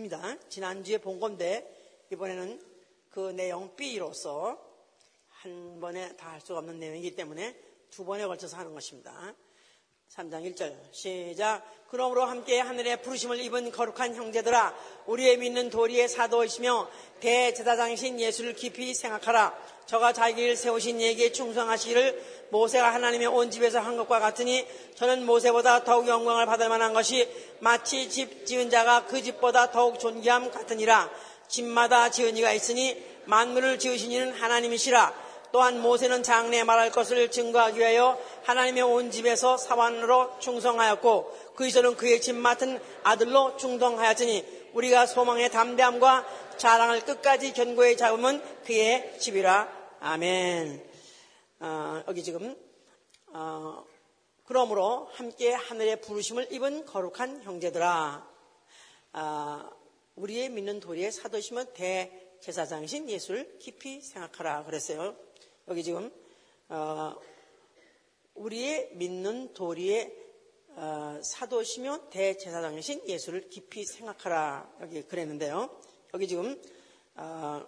입니다. 지난주에 본 건데 이번에는 그 내용 B로서 한 번에 다 할 수가 없는 내용이기 때문에 두 번에 걸쳐서 하는 것입니다. 3장 1절. 시작. 그러므로 함께 하늘의 부르심을 입은 거룩한 형제들아 우리의 믿는 도리의 사도이시며 대제사장이신 예수를 깊이 생각하라. 저가 자기를 세우신 이에게 충성하시기를 모세가 하나님의 온 집에서 한 것과 같으니 저는 모세보다 더욱 영광을 받을 만한 것이 마치 집 지은 자가 그 집보다 더욱 존귀함 같으니라. 집마다 지은 이가 있으니 만물을 지으신 이는 하나님이시라 또한 모세는 장래에 말할 것을 증거하기 위하여 하나님의 온 집에서 사관으로 충성하였고 그 이전은 그의 집 맡은 아들로 충성하였으니 우리가 소망의 담대함과 자랑을 끝까지 견고히 잡으면 그의 집이라 아멘. 어, 여기 지금 어, 그러므로 함께 하늘의 부르심을 입은 거룩한 형제들아 어, 우리의 믿는 도리에 사도시면 대제사장이신 예수를 깊이 생각하라 그랬어요. 여기 지금 어, 우리의 믿는 도리의 어, 사도시며 대제사장이신 예수를 깊이 생각하라 여기 그랬는데요. 여기 지금 어,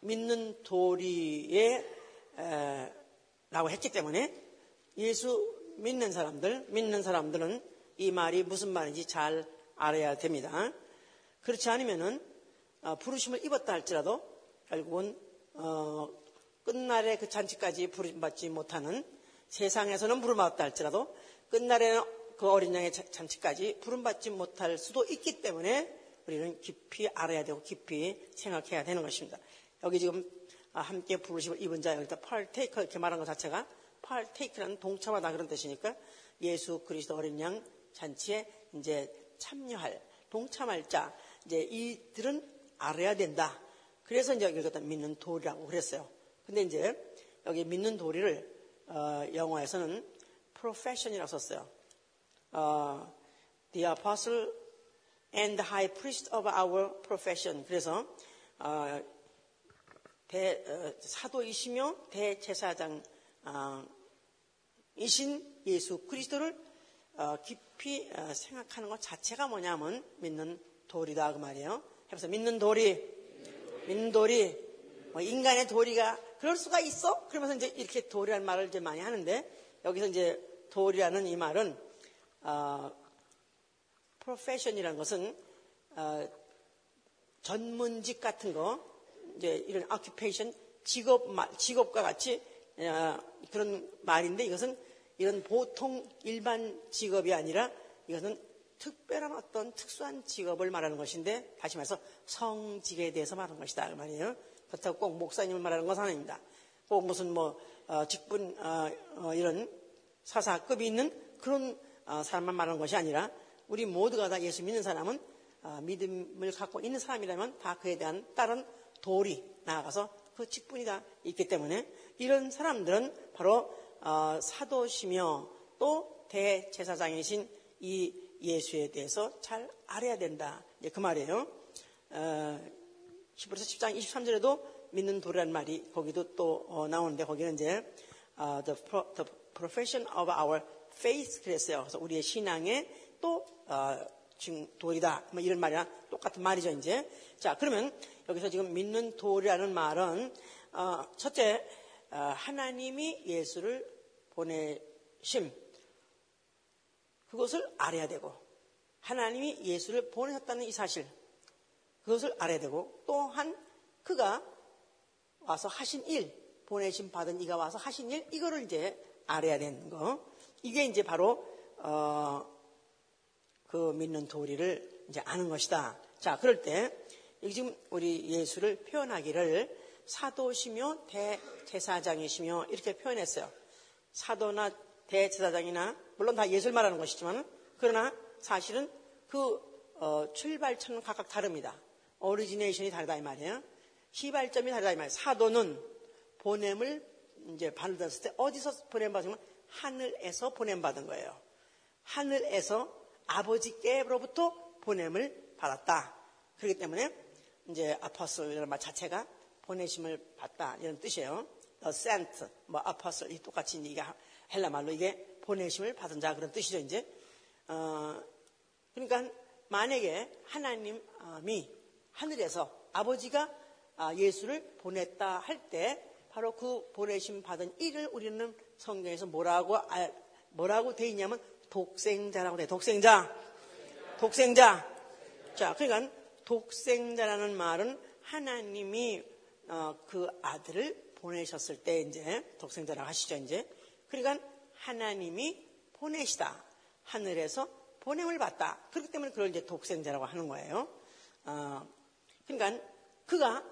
믿는 도리에 에, 라고 했기 때문에 예수 믿는 사람들, 믿는 사람들은 이 말이 무슨 말인지 잘 알아야 됩니다. 그렇지 않으면은 어, 부르심을 입었다 할지라도 결국은 어, 끝날에 그 잔치까지 부름받지 못하는 세상에서는 부름받았다 할지라도 끝날에는 그 어린 양의 잔치까지 부름받지 못할 수도 있기 때문에 우리는 깊이 알아야 되고 깊이 생각해야 되는 것입니다. 여기 지금 함께 부르심을 입은 자 여기다 partaker 이렇게 말한 것 자체가 partake라는 동참하다 그런 뜻이니까 예수 그리스도 어린 양 잔치에 이제 참여할 동참할 자 이제 이들은 알아야 된다. 그래서 이제 여기 갖다 믿는 도리라고 그랬어요. 근데 이제 여기 믿는 도리를 어, 영어에서는 profession이라고 썼어요. 어, the apostle and the high priest of our profession. 그래서 어, 대, 사도이시며 대제사장 이신 예수 그리스도를 깊이 생각하는 것 자체가 뭐냐면 믿는 도리다 그 말이에요. 해서 믿는 도리, 믿는 도리, 뭐 인간의 도리가 그럴 수가 있어? 그러면서 이제 이렇게 도리라는 말을 이제 많이 하는데 여기서 이제 도리라는 이 말은 어, 프로페션이라는 것은 어, 전문직 같은 거 이제 이런 occupation 직업 직업과 같이 어, 그런 말인데 이것은 이런 보통 일반 직업이 아니라 이것은 특별한 어떤 특수한 직업을 말하는 것인데 다시 말해서 성직에 대해서 말하는 것이다 그 말이에요. 그렇다고 꼭 목사님을 말하는 것은 아닙니다. 꼭 무슨 뭐 어, 직분 어, 어, 이런 사사급이 있는 그런 어, 사람만 말하는 것이 아니라 우리 모두가 다 예수 믿는 사람은 어, 믿음을 갖고 있는 사람이라면 다 그에 대한 다른 도리 나아가서 그 직분이 다 있기 때문에 이런 사람들은 바로 어, 사도시며 또 대제사장이신 이 예수에 대해서 잘 알아야 된다. 그 말이에요. 히브리서 10장 23절에도 믿는 도리라는 말이 거기도 또 어, 나오는데 거기는 이제 uh, the, pro, the, profession of our faith 그랬어요. 그래서 우리의 신앙의 또 어, 도리다. 뭐 이런 말이랑 똑같은 말이죠, 이제. 자, 그러면 여기서 지금 믿는 도리라는 말은 어, 첫째 어, 하나님이 예수를 보내심 그것을 알아야 되고 하나님이 예수를 보내셨다는 이 사실 그것을 알아야 되고 또한 그가 와서 하신 일, 보내심 받은 이가 와서 하신 일, 이거를 이제 알아야 되는 거. 이게 이제 바로, 어, 그 믿는 도리를 이제 아는 것이다. 자, 그럴 때, 여기 지금 우리 예수를 표현하기를 사도시며 대제사장이시며 이렇게 표현했어요. 사도나 대제사장이나, 물론 다 예수를 말하는 것이지만, 그러나 사실은 그 어, 출발처는 각각 다릅니다. 오리지네이션이 다르다 이 말이에요. 시발점이 다르다 이 말이에요. 사도는 보냄을 이제 받았을 때 어디서 보냄 받으면 하늘에서 보냄 받은 거예요. 하늘에서 아버지께로부터 보냄을 받았다. 그렇기 때문에 이제 아퍼슬이라는 말 자체가 보내심을 받다 이런 뜻이에요. The sent, 뭐 아퍼슬 이 똑같이 이게 헬라 말로 이게 보내심을 받은 자 그런 뜻이죠 이제. 어, 그러니까 만약에 하나님이 하늘에서 아버지가 아, 예수를 보냈다 할 때 바로 그 보내심 받은 일을 우리는 성경에서 뭐라고 알- 뭐라고 돼 있냐면 독생자라고 돼. 독생자. 독생자. 자, 그러니까 독생자라는 말은 하나님이 어, 그 아들을 보내셨을 때 이제 독생자라고 하시죠 이제. 그러니까 하나님이 보내시다. 하늘에서 보냄을 받다. 그렇기 때문에 그걸 이제 독생자라고 하는 거예요. 어, 그러니까 그가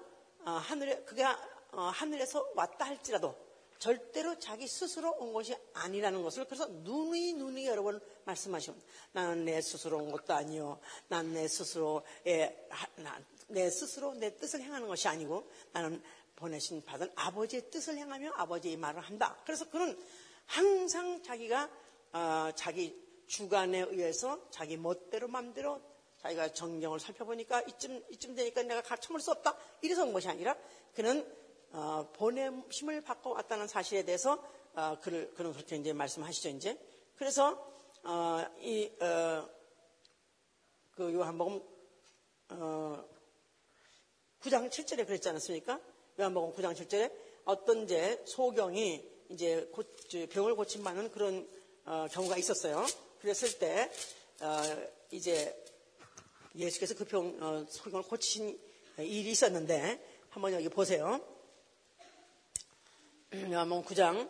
어, 하늘에 그가 어, 하늘에서 왔다 할지라도 절대로 자기 스스로 온 것이 아니라는 것을 그래서 누누이 누누이 여러 번 말씀하십니다. 나는 내 스스로 온 것도 아니요. 난 내 스스로의 내 스스로 내 뜻을 행하는 것이 아니고 나는 보내신 받은 아버지의 뜻을 행하며 아버지의 말을 한다. 그래서 그는 항상 자기가 어, 자기 주관에 의해서 자기 멋대로 맘대로 자기가 정경을 살펴보니까 이쯤 이쯤 되니까 내가 가 참을 수 없다. 이래서 온 것이 아니라 그는 어, 보냄심을 받고 왔다는 사실에 대해서 어, 그를 그는 그렇게 이제 말씀하시죠 이제. 그래서 어, 이 어, 그 요한복음 어, 9장 7절에 그랬지 않았습니까? 요한복음 9장 7절에 어떤 이제 소경이 이제 고- 저 병을 고침받는 그런 어, 경우가 있었어요. 그랬을 때 어, 이제 예수께서 그 병, 어, 소경을 고치신 일이 있었는데 한번 여기 보세요. 요한복음 9장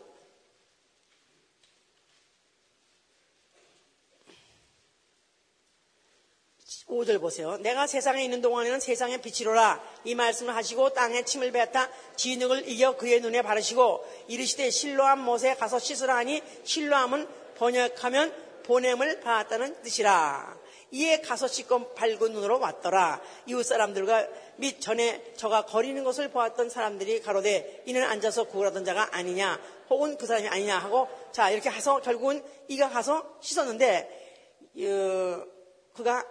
5절 보세요. 내가 세상에 있는 동안에는 세상의 빛이로라. 이 말씀을 하시고 땅에 침을 뱉다 진흙을 이겨 그의 눈에 바르시고 이르시되 실로암 못에 가서 씻으라 하니 실로암은 번역하면 보냄을 받았다는 뜻이라. 이에 가서 씻고 밝은 눈으로 왔더라. 이웃 사람들과 및 전에 저가 거리는 것을 보았던 사람들이 가로되 이는 앉아서 구걸하던 자가 아니냐 혹은 그 사람이 아니냐 하고 자 이렇게 해서 결국은 이가 가서 씻었는데 어, 그가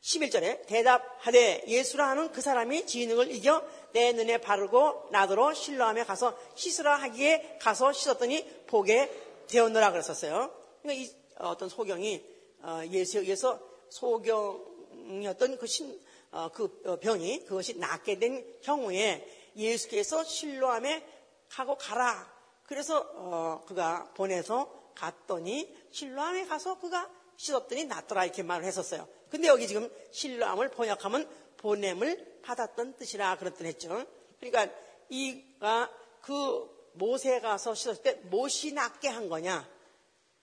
11절에 대답하되 예수라 하는 그 사람이 진흙을 이겨 내 눈에 바르고 나더러 실로함에 가서 씻으라 하기에 가서 씻었더니 보게 되었노라 그랬었어요. 그러니까 이 어떤 소경이 어, 예수에 의해서 소경이었던 그, 신, 어, 그 어, 병이 그것이 낫게 된 경우에 예수께서 실로함에 가고 가라. 그래서 어, 그가 보내서 갔더니 실로함에 가서 그가 씻었더니 낫더라 이렇게 말을 했었어요. 근데 여기 지금 실로함을 번역하면 보냄을 받았던 뜻이라 그랬던 했죠. 그러니까 이가 그 못에 가서 씻었을 때 못이 낫게 한 거냐?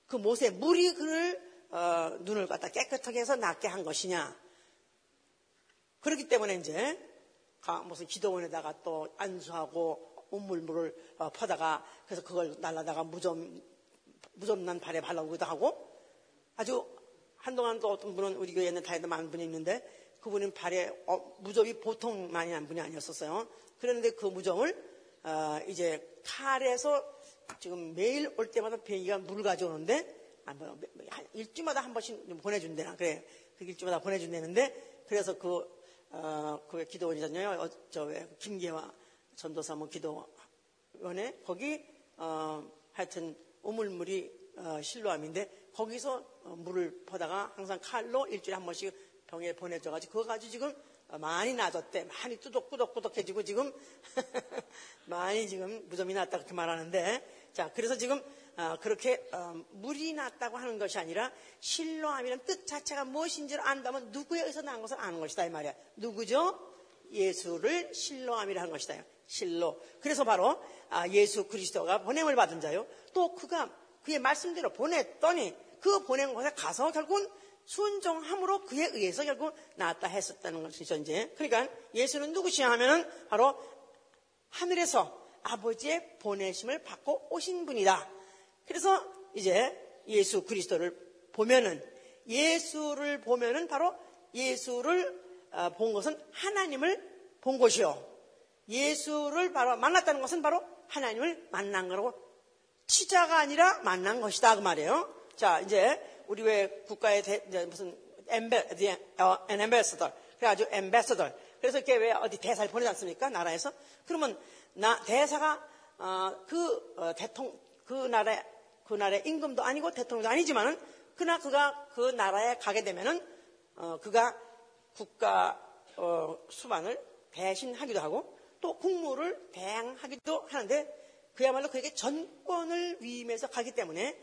그 못에 물이 그를 어, 눈을 갖다 깨끗하게 해서 낫게 한 것이냐? 그렇기 때문에 이제 가- 무슨 기도원에다가 또 안수하고 온물물을 어, 퍼다가 그래서 그걸 날라다가 무좀 무좀난 발에 발라오기도 하고 아주 한동안 또 어떤 분은 우리 교회에는 다이도 많은 분이 있는데 그분은 발에 어, 무좀이 보통 많이 난 분이 아니었었어요. 그런데 그 무좀을 어, 이제 칼에서 지금 매일 올 때마다 비행기가 물을 가져오는데 아, 뭐, 한 일주마다 한 번씩 좀 보내준대나 그래 그 일주마다 보내준다는데 그래서 그 어, 그 기도원이잖아요. 어, 저왜 김계화 전도사 뭐 기도원에 거기 어, 하여튼 우물물이 어, 실로암인데 거기서 어, 물을 퍼다가 항상 칼로 일주일에 한 번씩 병에 보내줘가지고 그거 가지고 지금 어, 많이 나졌대. 많이 뚜덕꾸덕꾸덕해지고 지금 많이 지금 무좀이 났다 그렇게 말하는데 자 그래서 지금 어, 그렇게 어, 물이 났다고 하는 것이 아니라 실로암이라는 뜻 자체가 무엇인지를 안다면 누구에 의해서 난 것을 아는 것이다 이 말이야. 누구죠? 예수를 실로암이라 하는 것이다. 실로. 그래서 바로 아, 예수 그리스도가 보냄을 받은 자요. 또 그가 그의 말씀대로 보냈더니 그 보낸 곳에 가서 결국은 순종함으로 그에 의해서 결국 나았다 했었다는 것이죠, 이제. 그러니까 예수는 누구시냐 하면은 바로 하늘에서 아버지의 보내심을 받고 오신 분이다. 그래서 이제 예수 그리스도를 보면은 예수를 보면은 바로 예수를 어, 본 것은 하나님을 본 것이요. 예수를 바로 만났다는 것은 바로 하나님을 만난 거라고 치자가 아니라 만난 것이다 그 말이에요. 자 이제 우리 왜 국가의 대, 무슨 엠베, 어, ambassador 그래가지고 ambassador 그래서 이렇게 왜 어디 대사를 보내지 않습니까 나라에서 그러면 나 대사가 어, 그 어, 대통령 그 나라 그 나라의 임금도 아니고 대통령도 아니지만은 그나 그가 그 나라에 가게 되면은 어, 그가 국가 어, 수반을 대신하기도 하고 또 국무를 대행하기도 하는데 그야말로 그에게 전권을 위임해서 가기 때문에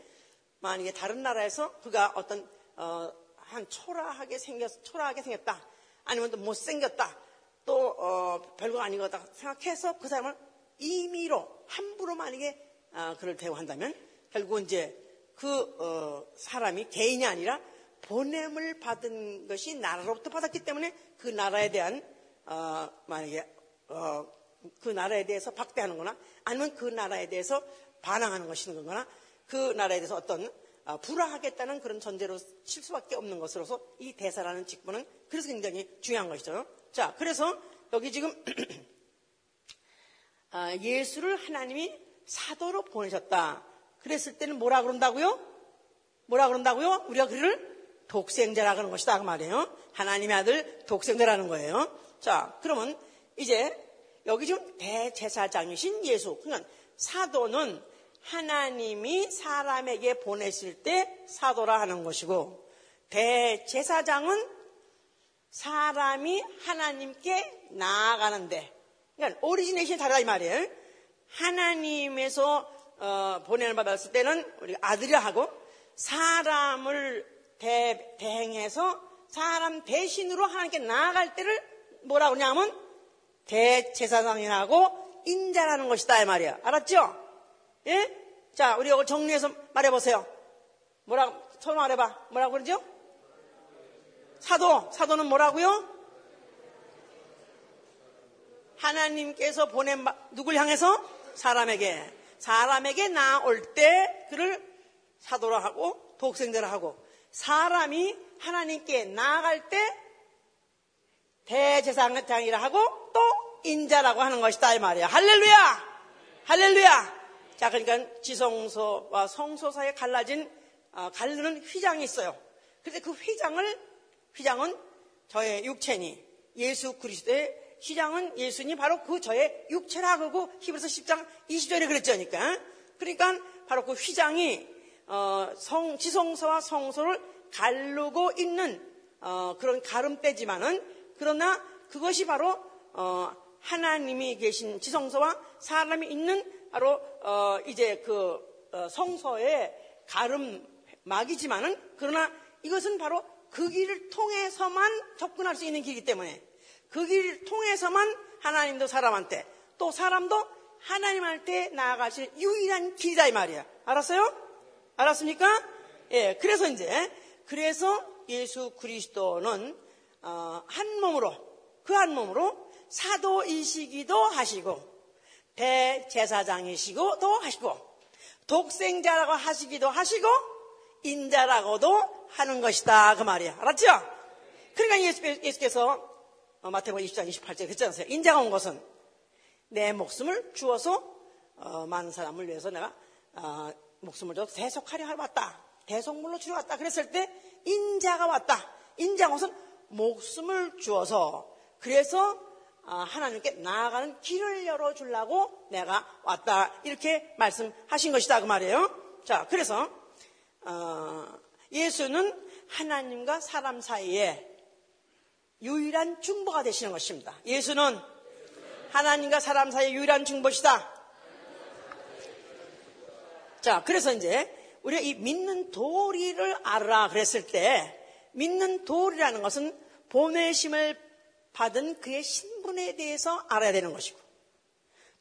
만약에 다른 나라에서 그가 어떤 어, 한 초라하게 생겼 초라하게 생겼다 아니면 또 못생겼다 또 어, 별거 아닌 것 같다 생각해서 그 사람을 임의로 함부로 만약에 아, 그를 대우한다면 결국 이제 그 어, 사람이 개인이 아니라 보냄을 받은 것이 나라로부터 받았기 때문에 그 나라에 대한 어, 만약에 어, 그 나라에 대해서 박대하는거나 아니면 그 나라에 대해서 반항하는 것인 거거나 그 나라에 대해서 어떤 어, 불화하겠다는 그런 전제로 칠 수밖에 없는 것으로서 이 대사라는 직분은 그래서 굉장히 중요한 것이죠. 자, 그래서 여기 지금 아, 예수를 하나님이 사도로 보내셨다. 그랬을 때는 뭐라 그런다고요? 뭐라 그런다고요? 우리가 그를 독생자라 그러는 것이다. 그 말이에요. 하나님의 아들 독생자라는 거예요. 자, 그러면 이제 여기 지금 대제사장이신 예수. 그러니까 사도는 하나님이 사람에게 보내실 때 사도라 하는 것이고 대제사장은 사람이 하나님께 나아가는데 그러니까 오리지네이션이 다르다 이 말이에요. 하나님에서 어, 보내를 받았을 때는 우리가 아들이라 하고 사람을 대, 대행해서 사람 대신으로 하나님께 나아갈 때를 뭐라고 하냐면 대제사장이라고 인자라는 것이다 이 말이야. 알았죠? 예? 자, 우리 이걸 정리해서 말해보세요. 뭐라고 서로 말해봐. 뭐라고 그러죠? 사도, 사도는 뭐라고요? 하나님께서 보낸 누굴 향해서 사람에게 사람에게 나올 때 그를 사도라 하고 독생자라 하고 사람이 하나님께 나아갈 때 대제사장이라 하고 또 인자라고 하는 것이다 이 말이야. 할렐루야! 할렐루야! 자, 그러니까 지성소와 성소 사이에 갈라진 어, 갈르는 휘장이 있어요. 그런데 그 휘장을 휘장은 저의 육체니 예수 그리스도의 휘장은 예수님 바로 그 저의 육체라 그러고 히브리서 10장 20절에 그랬죠니까. 그러니까 바로 그 휘장이 어, 성, 지성소와 성소를 가르고 있는 어, 그런 가름대지만은 그러나 그것이 바로 어, 하나님이 계신 지성소와 사람이 있는 바로 어, 이제 그 어, 성소의 가름막이지만은 그러나 이것은 바로 그 길을 통해서만 접근할 수 있는 길이기 때문에 그 길을 통해서만 하나님도 사람한테 또 사람도 하나님한테 나아가실 유일한 길이다 이 말이야. 알았어요? 알았습니까? 예. 그래서 이제 그래서 예수 그리스도는 어, 한 몸으로 그 한 몸으로 사도이시기도 하시고 대제사장이시고도 하시고 독생자라고 하시기도 하시고 인자라고도 하는 것이다 그 말이야 알았죠? 그러니까 예수께서 어, 마태복음 20장 28절에 그랬지 않으세요? 인자가 온 것은 내 목숨을 주어서 어, 많은 사람을 위해서 내가 어, 목숨을 줘서 대속하려 왔다 대속물로 주러 왔다 그랬을 때 인자가 왔다 인자가 것은 목숨을 주어서 그래서 아, 하나님께 나아가는 길을 열어주려고 내가 왔다. 이렇게 말씀하신 것이다. 그 말이에요. 자, 그래서, 어, 예수는 하나님과 사람 사이에 유일한 중보가 되시는 것입니다. 예수는 하나님과 사람 사이의 유일한 중보시다. 자, 그래서 이제 우리가 이 믿는 도리를 알아 그랬을 때 믿는 도리라는 것은 보내심을 받은 그의 신분에 대해서 알아야 되는 것이고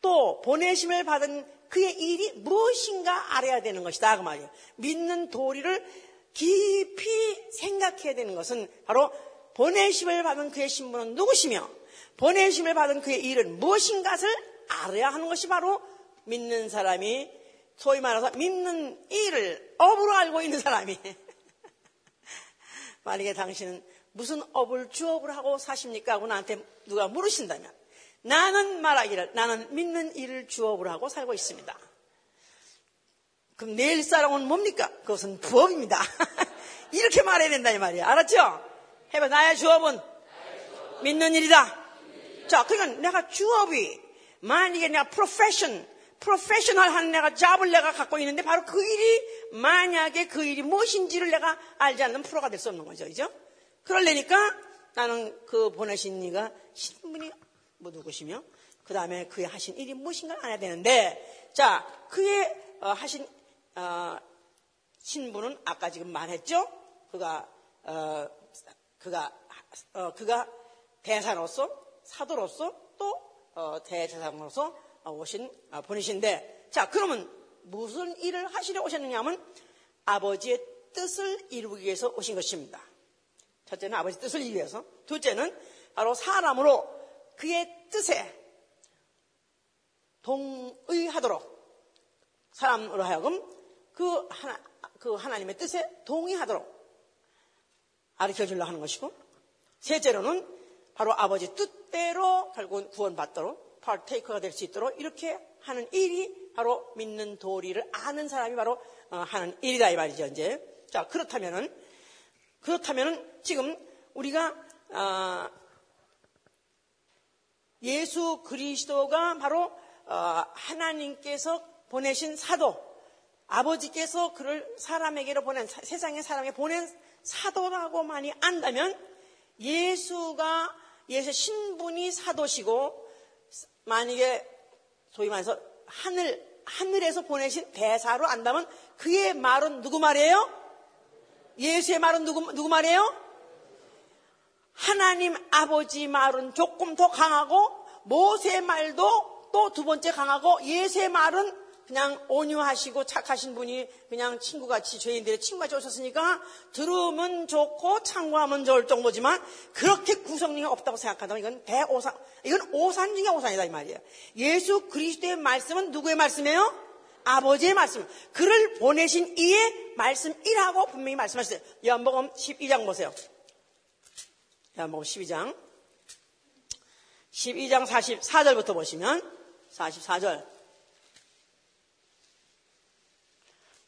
또 보내심을 받은 그의 일이 무엇인가 알아야 되는 것이다 그 말이에요. 믿는 도리를 깊이 생각해야 되는 것은 바로 보내심을 받은 그의 신분은 누구시며 보내심을 받은 그의 일은 무엇인가를 알아야 하는 것이 바로 믿는 사람이 소위 말해서 믿는 일을 업으로 알고 있는 사람이 만약에 당신은 무슨 업을 주업을 하고 사십니까? 하고 나한테 누가 물으신다면 나는 말하기를 나는 믿는 일을 주업을 하고 살고 있습니다. 그럼 내일 사랑은 뭡니까? 그것은 부업입니다. 이렇게 말해야 된다 이 말이에요. 알았죠? 해봐 나의 주업은 믿는 일이다. 자, 그러니까 내가 주업이 만약에 내가 프로페션, 프로페셔널 한 내가 잡을 내가 갖고 있는데 바로 그 일이 만약에 그 일이 무엇인지를 내가 알지 않는 프로가 될 수 없는 거죠. 그죠? 그럴래니까 나는 그 보내신 이가 신분이 뭐 누구시며 그 다음에 그의 하신 일이 무엇인가 알아야 되는데 자 그의 어, 하신 어, 신분은 아까 지금 말했죠. 그가 어, 그가 어, 그가 대사로서 사도로서 또 어, 대제사장으로서 오신 어, 분이신데 자 그러면 무슨 일을 하시려 오셨느냐면 아버지의 뜻을 이루기 위해서 오신 것입니다. 첫째는 아버지 뜻을 이루기 위해서 둘째는 바로 사람으로 그의 뜻에 동의하도록 사람으로 하여금 그 하나 그 하나님의 뜻에 동의하도록 가르쳐 주려 하는 것이고 셋째로는 바로 아버지 뜻대로 결국은 구원받도록 파테이커가 될 수 있도록 이렇게 하는 일이 바로 믿는 도리를 아는 사람이 바로 어, 하는 일이다 이 말이죠 이제. 자 그렇다면은 그렇다면은 지금 우리가 어, 예수 그리스도가 바로 어, 하나님께서 보내신 사도 아버지께서 그를 사람에게로 보낸 세상의 사람에게 보낸 사도라고 많이 안다면 예수가 예수 신분이 사도시고 만약에 소위 말해서 하늘 하늘에서 보내신 대사로 안다면 그의 말은 누구 말이에요? 예수의 말은 누구 누구 말이에요? 하나님 아버지 말은 조금 더 강하고 모세 말도 또 두 번째 강하고 예수의 말은 그냥 온유하시고 착하신 분이 그냥 친구같이 죄인들의 친구같이 오셨으니까 들으면 좋고 참고하면 좋을 정도지만 그렇게 구성력이 없다고 생각한다면 이건 대오산, 이건 오산 중에 오산이다 이 말이에요. 예수 그리스도의 말씀은 누구의 말씀이에요? 아버지의 말씀. 그를 보내신 이의 말씀이라고 분명히 말씀하셨어요. 요한복음 12장 보세요. 요한복음 12장. 12장 44절부터 보시면 44절.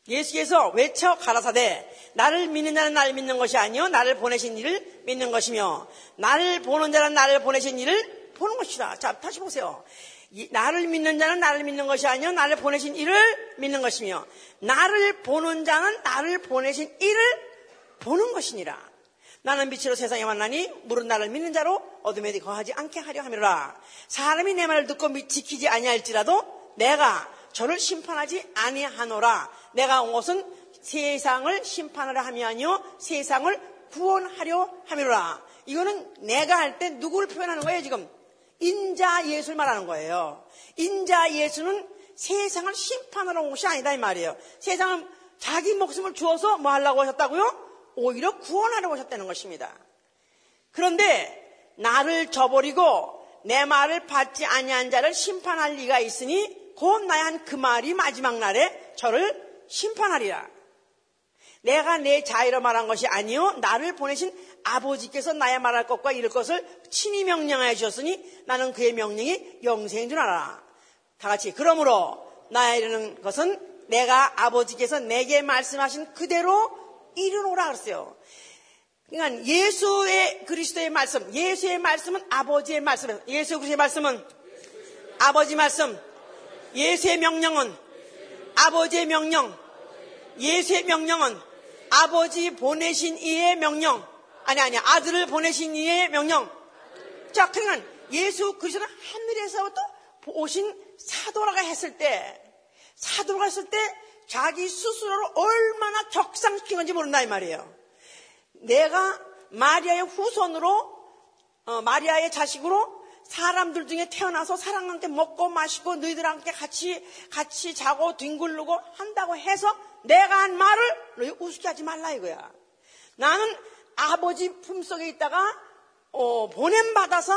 예수께서 외쳐 가라사대 나를 믿는 자는 나를 믿는 것이 아니요 나를 보내신 이를 믿는 것이며 나를 보는 자는 나를 보내신 이를 보는 것이다. 자 다시 보세요. 나를 믿는 자는 나를 믿는 것이 아니요 나를 보내신 이를 믿는 것이며 나를 보는 자는 나를 보내신 이를 보는 것이니라. 나는 빛으로 세상에 만나니 물은 나를 믿는 자로 어둠에 거하지 않게 하려 함이라. 사람이 내 말을 듣고 지키지 아니할지라도 내가 저를 심판하지 아니하노라. 내가 온 것은 세상을 심판하려 함이 아니요 세상을 구원하려 함이로라. 이거는 내가 할 때 누구를 표현하는 거예요, 지금? 인자 예수를 말하는 거예요. 인자 예수는 세상을 심판하러 온 것이 아니다 이 말이에요. 세상을 자기 목숨을 주어서 뭐 하려고 하셨다고요? 오히려 구원하려고 하셨다는 것입니다. 그런데 나를 저버리고 내 말을 받지 아니한 자를 심판할 리가 있으니 곧 나의 한 그 말이 마지막 날에 저를 심판하리라. 내가 내 자유로 말한 것이 아니요 나를 보내신 아버지께서 나의 말할 것과 이럴 것을 친히 명령하여 주셨으니 나는 그의 명령이 영생인 줄 알아. 다 같이 그러므로 나의 이르는 것은 내가 아버지께서 내게 말씀하신 그대로 이르노라 그랬어요. 그러니까 예수의 그리스도의 말씀, 예수의 말씀은 아버지의 말씀, 예수 그리스도의 말씀은 아버지 말씀, 예수의 명령은 아버지의 명령, 예수의 명령은 아버지 보내신 이의 명령, 아니, 아니, 아들을 보내신 이의 명령. 자, 그러면 예수 그리스도는 하늘에서부터 오신 사도라고 했을 때, 사도라고 했을 때 자기 스스로를 얼마나 격상시킨 건지 모른다, 이 말이에요. 내가 마리아의 후손으로, 어, 마리아의 자식으로 사람들 중에 태어나서 사람한테 먹고 마시고 너희들랑 함께 같이 같이 자고 뒹굴르고 한다고 해서 내가 한 말을 너희 우습게 하지 말라 이거야. 나는 아버지 품속에 있다가 어, 보냄 받아서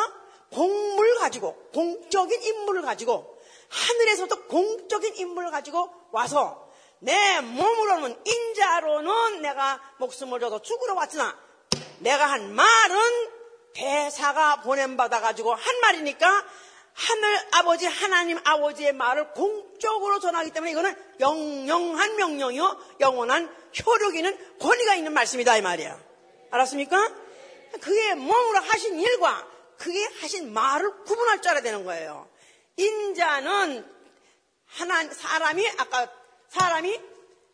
공물 가지고 공적인 인물을 가지고 하늘에서도 공적인 인물을 가지고 와서 내 몸으로는 인자로는 내가 목숨을 줘도 죽으러 왔으나 내가 한 말은 대사가 보냄 받아가지고 한 말이니까 하늘 아버지 하나님 아버지의 말을 공적으로 전하기 때문에 이거는 영영한 명령이요. 영원한 효력 있는 권위가 있는 말씀이다 이 말이야 알았습니까? 그게 몸으로 하신 일과 그게 하신 말을 구분할 줄 알아야 되는 거예요. 인자는 하나 사람이 아까 사람이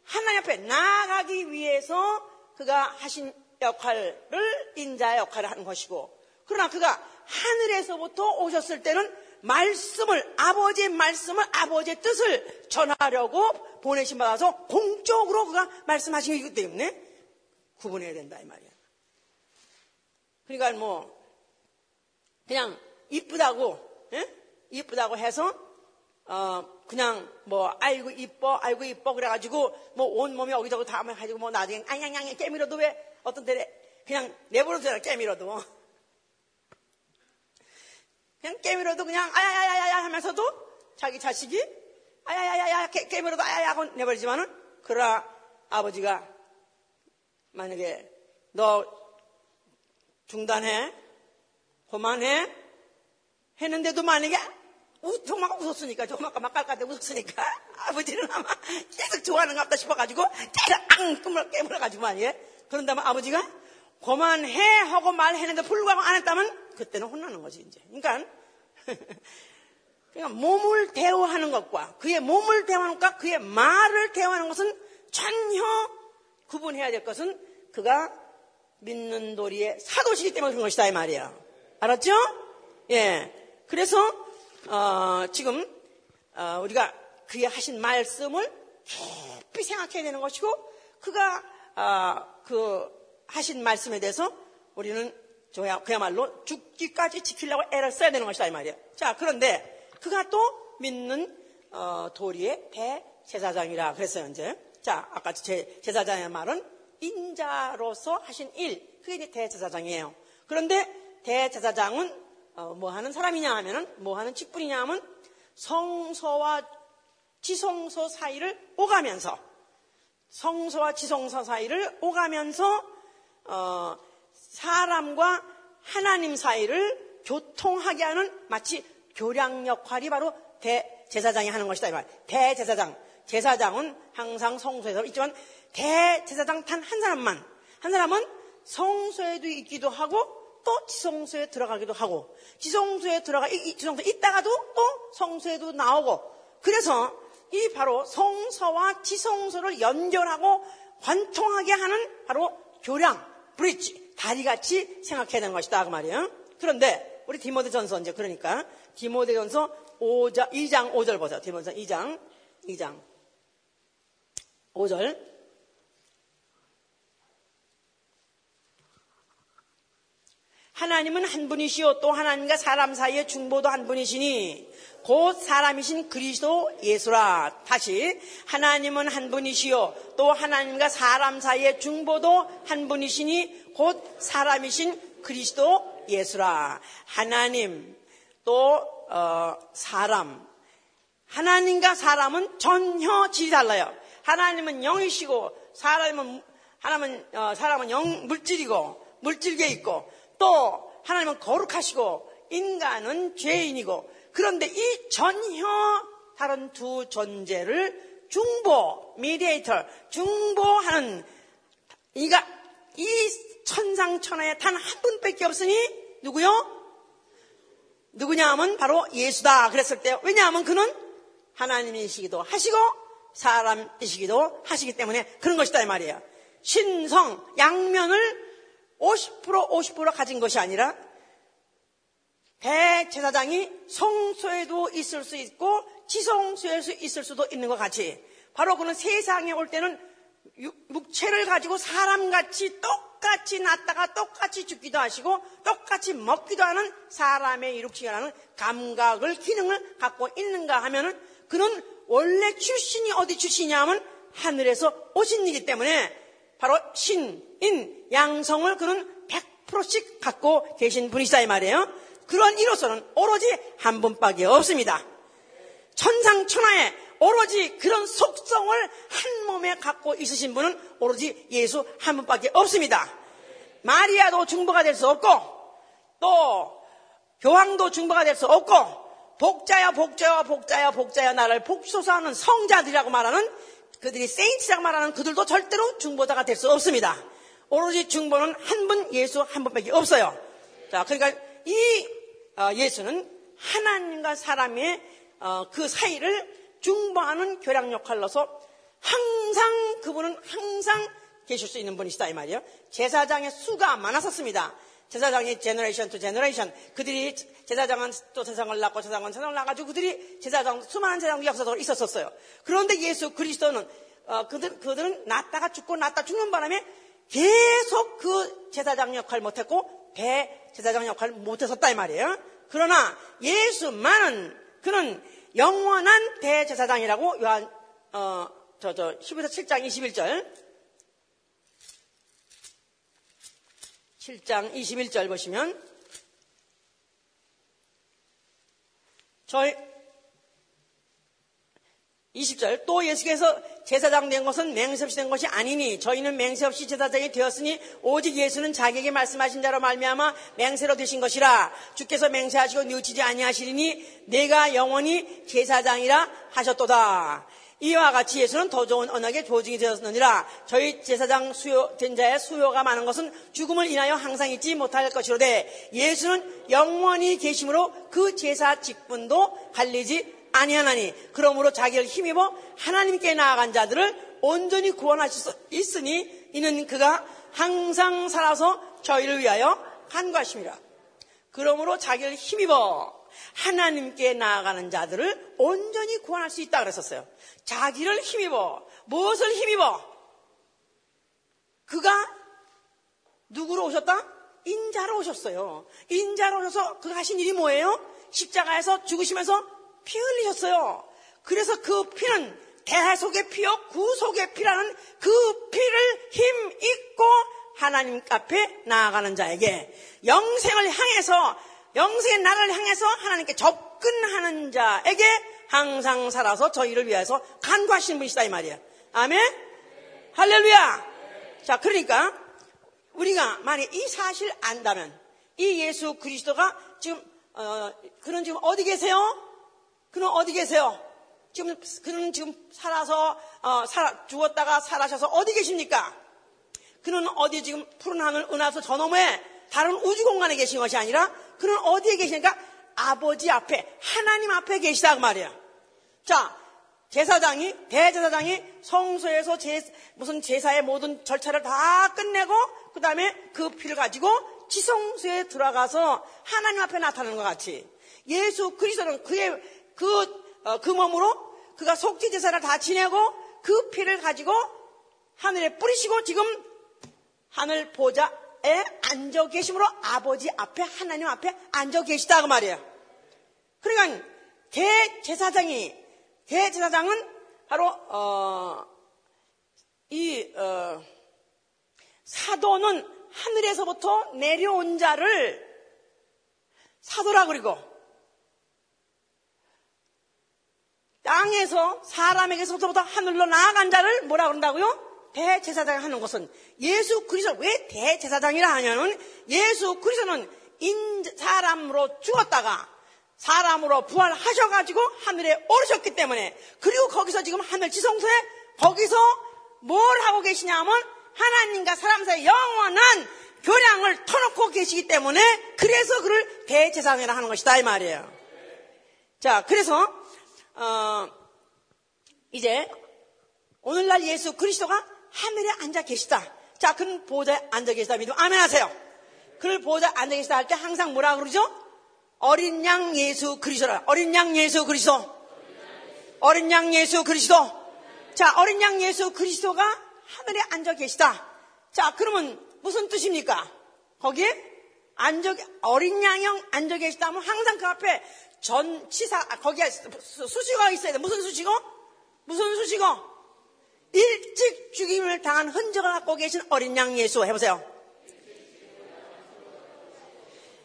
하나님 앞에 나아가기 위해서 그가 하신 역할을 인자의 역할을 하는 것이고 그러나 그가 하늘에서부터 오셨을 때는 말씀을 아버지의 말씀을 아버지의 뜻을 전하려고 보내신 받아서 공적으로 그가 말씀하신 것이기 때문에 구분해야 된다 이 말이야. 그러니까 뭐 그냥 이쁘다고 예? 이쁘다고 해서 어 그냥 뭐 아이고 이뻐 아이고 이뻐 그래가지고 뭐 온몸이 여기저기 다 해가지고 뭐 나중에 앙양양 깨밀어도 왜 어떤 때 그냥 내버려둬야 깨밀어도. 그냥 깨밀어도 그냥 아야야야야 하면서도 자기 자식이 아야야야야 깨밀어도 아야야 하고 내버리지만은 그러나 아버지가 만약에 너 중단해 그만해 했는데도 만약에 정말 웃었으니까 정말 막깔까지 웃었으니까 아버지는 아마 계속 좋아하는가 보다 싶어가지고 계속 앙 깨물어, 깨물어가지고 말이에요 그런다면 아버지가 그만해 하고 말했는데 불구하고 안 했다면 그때는 혼나는 거지 이제. 그러니까 그러니까 몸을 대화하는 것과 그의 몸을 대화하는 것과 그의 말을 대화하는 것은 전혀 구분해야 될 것은 그가 믿는 도리의 사도시기 때문에 그런 것이다 이 말이야 알았죠? 예. 그래서 어, 지금 어, 우리가 그의 하신 말씀을 깊이 생각해야 되는 것이고 그가 어, 그 하신 말씀에 대해서 우리는 그야말로 죽기까지 지키려고 애를 써야 되는 것이다 이 말이에요. 자 그런데 그가 또 믿는 어, 도리의 대제사장이라 그랬어요 이제. 자 아까 제, 제사장의 말은 인자로서 하신 일 그게 이제 대제사장이에요. 그런데 대제사장은 어, 뭐 하는 사람이냐 하면은 뭐 하는 직분이냐 하면 성소와 지성소 사이를 오가면서 성소와 지성소 사이를 오가면서 어, 사람과 하나님 사이를 교통하게 하는 마치 교량 역할이 바로 대제사장이 하는 것이다. 이 말. 대제사장. 제사장은 항상 성소에서 있지만 대제사장 단 한 사람만. 한 사람은 성소에도 있기도 하고 또 지성소에 들어가기도 하고 지성소에 들어가 지성소에 있다가도 또 성소에도 나오고 그래서 이 바로 성서와 지성소를 연결하고 관통하게 하는 바로 교량 브릿지 다리같이 생각해야 되는 것이다 그 말이에요. 그런데 우리 디모데 전서 이제 그러니까 디모데 전서 5장 2장 5절 보세요. 디모데 전서 2장 2장 5절 하나님은 한 분이시요 또 하나님과 사람 사이의 중보도 한 분이시니 곧 사람이신 그리스도 예수라. 다시 하나님은 한 분이시요 또 하나님과 사람 사이의 중보도 한 분이시니 곧 사람이신 그리스도 예수라. 하나님 또 어, 사람 하나님과 사람은 전혀 질이 달라요. 하나님은 영이시고 사람은 하나님은 어, 사람은 영 물질이고 물질계 있고 또 하나님은 거룩하시고 인간은 죄인이고 그런데 이 전혀 다른 두 존재를 중보, 미디에이터, 중보하는 이가 이 천상천하에 단 한 분밖에 없으니 누구요? 누구냐 하면 바로 예수다 그랬을 때 왜냐하면 그는 하나님이시기도 하시고 사람이시기도 하시기 때문에 그런 것이다 이 말이에요. 신성 양면을 50% 50% 가진 것이 아니라 대제사장이 성소에도 있을 수 있고 지성소에서 있을 수도 있는 것 같이 바로 그는 세상에 올 때는 육체를 가지고 사람같이 똑같이 낳다가 똑같이 죽기도 하시고 똑같이 먹기도 하는 사람의 이룩치라는 감각을 기능을 갖고 있는가 하면은 그는 원래 출신이 어디 출신이냐 하면 하늘에서 오신 이기 때문에 바로 신, 인, 양성을 그는 100%씩 갖고 계신 분이시다 이 말이에요. 그런 이로서는 오로지 한 분밖에 없습니다. 천상천하에 오로지 그런 속성을 한 몸에 갖고 있으신 분은 오로지 예수 한 분밖에 없습니다. 마리아도 중보가 될 수 없고 또 교황도 중보가 될 수 없고 복자야 복자야 복자야 복자야 나를 복소사하는 성자들이라고 말하는 그들이 세인트라고 말하는 그들도 절대로 중보자가 될 수 없습니다. 오로지 중보는 한 분 예수 한 분밖에 없어요. 자, 그러니까 이 어, 예수는 하나님과 사람의 어, 그 사이를 중보하는 교량 역할로서 항상 그분은 항상 계실 수 있는 분이시다 이 말이에요. 제사장의 수가 많았었습니다. 제사장이 generation to generation 그들이 제사장은 또 세상을 낳고 제사장은 세상을 낳아가지고 그들이 제사장 수많은 제사장 역사적으로 있었었어요. 그런데 예수 그리스도는 어, 그들 그들은 났다가 죽고 났다 죽는 바람에 계속 그 제사장 역할 못했고 대 제사장 역할 못했었다 이 말이에요. 그러나 예수만은 그는 영원한 대제사장이라고 요한 어, 저, 저, 10에서 7장 21절. 7장 21절 보시면, 저희, 20절. 또 예수께서 제사장 된 것은 맹세 없이 된 것이 아니니 저희는 맹세 없이 제사장이 되었으니 오직 예수는 자기에게 말씀하신 대로 말미암아 맹세로 되신 것이라 주께서 맹세하시고 뉘우치지 아니하시리니 내가 영원히 제사장이라 하셨도다. 이와 같이 예수는 더 좋은 언약의 조직이 되었느니라 저희 제사장 수요, 된 자의 수요가 많은 것은 죽음을 인하여 항상 잊지 못할 것이로되 예수는 영원히 계심으로 그 제사 직분도 갈리지 아니하나니 그러므로 자기를 힘입어 하나님께 나아간 자들을 온전히 구원하실 수 있으니 이는 그가 항상 살아서 저희를 위하여 한 것입니다. 그러므로 자기를 힘입어 하나님께 나아가는 자들을 온전히 구원할 수 있다 그랬었어요. 자기를 힘입어. 무엇을 힘입어? 그가 누구로 오셨다? 인자로 오셨어요. 인자로 오셔서 그가 하신 일이 뭐예요? 십자가에서 죽으시면서 피 흘리셨어요. 그래서 그 피는 대속의 피요 구속의 피라는 그 피를 힘입고 하나님 앞에 나아가는 자에게 영생을 향해서 영생의 나라를 향해서 하나님께 접근하는 자에게 항상 살아서 저희를 위해서 간구하시는 분이시다 이 말이에요. 아멘? 할렐루야! 자, 그러니까 우리가 만약 이 사실 안다면 이 예수 그리스도가 지금 어, 그는 지금 어디 계세요? 그는 어디 계세요? 지금 그는 지금 살아서 어, 살아, 죽었다가 살아셔서 어디 계십니까? 그는 어디 지금 푸른 하늘 은하수 저 너머에 다른 우주 공간에 계신 것이 아니라 그는 어디에 계시니까 아버지 앞에 하나님 앞에 계시다 그 말이야. 자 제사장이 대제사장이 성소에서 제, 무슨 제사의 모든 절차를 다 끝내고 그 다음에 그 피를 가지고 지성소에 들어가서 하나님 앞에 나타나는 것 같이 예수 그리스도는 그의 그, 어, 그 몸으로 그가 속죄 제사를 다 지내고 그 피를 가지고 하늘에 뿌리시고 지금 하늘 보좌 에 앉아 계심으로 아버지 앞에 하나님 앞에 앉아 계시다 그 말이에요. 그러니까 대제사장이 대제사장은 바로 어, 이 어, 사도는 하늘에서부터 내려온 자를 사도라 그리고 땅에서 사람에게서부터 하늘로 나아간 자를 뭐라 그런다고요? 대제사장이 하는 것은 예수 그리스도 왜 대제사장이라 하냐면 예수 그리스도는 인 사람으로 죽었다가 사람으로 부활하셔가지고 하늘에 오르셨기 때문에 그리고 거기서 지금 하늘 지성소에 거기서 뭘 하고 계시냐면 하나님과 사람 사이 영원한 교량을 터놓고 계시기 때문에 그래서 그를 대제사장이라 하는 것이다 이 말이에요. 자 그래서 어, 이제 오늘날 예수 그리스도가 하늘에 앉아 계시다. 자, 그는 보좌에 앉아 계시다. 믿으면 아멘 하세요. 그를 보좌에 앉아 계시다 할 때 항상 뭐라 그러죠? 어린 양 예수 그리스도라. 어린 양 예수 그리스도. 어린 양 예수 그리스도. 자, 어린 양 예수 그리스도가 하늘에 앉아 계시다. 자, 그러면 무슨 뜻입니까? 거기에 앉아, 어린 양형 앉아 계시다면 항상 그 앞에 전 치사, 아, 거기에 수식어가 있어야 돼. 무슨 수식어? 무슨 수식어? 일찍 죽임을 당한 흔적을 갖고 계신 어린 양 예수 해보세요.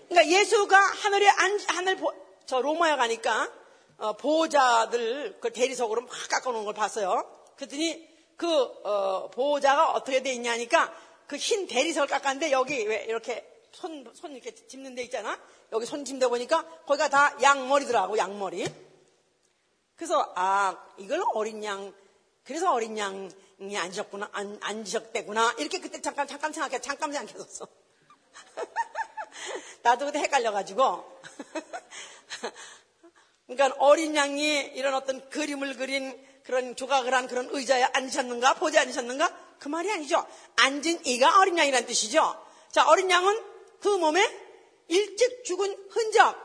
그러니까 예수가 하늘에 안, 하늘 보, 저 로마에 가니까 어, 보호자들 그 대리석으로 막 깎아놓은 걸 봤어요. 그랬더니 그 어, 보호자가 어떻게 돼 있냐니까 그 흰 대리석을 깎았는데 여기 왜 이렇게 손, 손 이렇게 짚는 데 있잖아. 여기 손 짚는 데 보니까 거기가 다 양머리더라고, 양머리. 그래서, 아, 이걸 어린 양 그래서 어린 양이 앉으셨구나, 안, 앉으셨대구나. 이렇게 그때 잠깐, 잠깐 생각해, 잠깐 생각했었어. 나도 그때 헷갈려가지고. 그러니까 어린 양이 이런 어떤 그림을 그린 그런 조각을 한 그런 의자에 앉으셨는가? 보지 않으셨는가? 그 말이 아니죠. 앉은 이가 어린 양이라는 뜻이죠. 자, 어린 양은 그 몸에 일찍 죽은 흔적,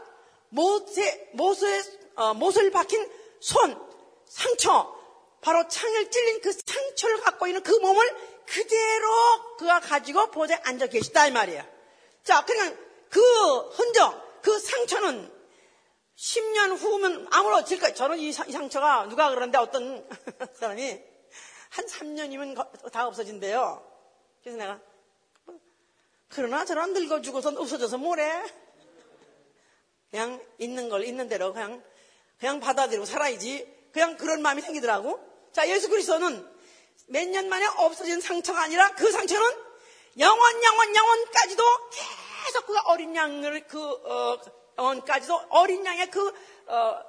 못에, 못에, 어, 못을 박힌 손, 상처, 바로 창을 찔린 그 상처를 갖고 있는 그 몸을 그대로 그가 가지고 보좌에 앉아 계시다 이 말이에요. 자, 그러니까 그 흔적, 그 상처는 10년 후면 아무렇질 거예요. 저는 이, 상처가 누가 그러는데 어떤 사람이 한 3년이면 다 없어진대요. 그래서 내가 그러나 저런 늙어 죽어서 없어져서 뭐래? 그냥 있는 걸 있는 대로 그냥 그냥 받아들이고 살아야지. 그냥 그런 마음이 생기더라고. 자, 예수 그리스도는 몇 년 만에 없어진 상처가 아니라 그 상처는 영원, 영원, 영원까지도 계속 그가 어린 양을 그, 어, 영원까지도 어린 양의 그, 어,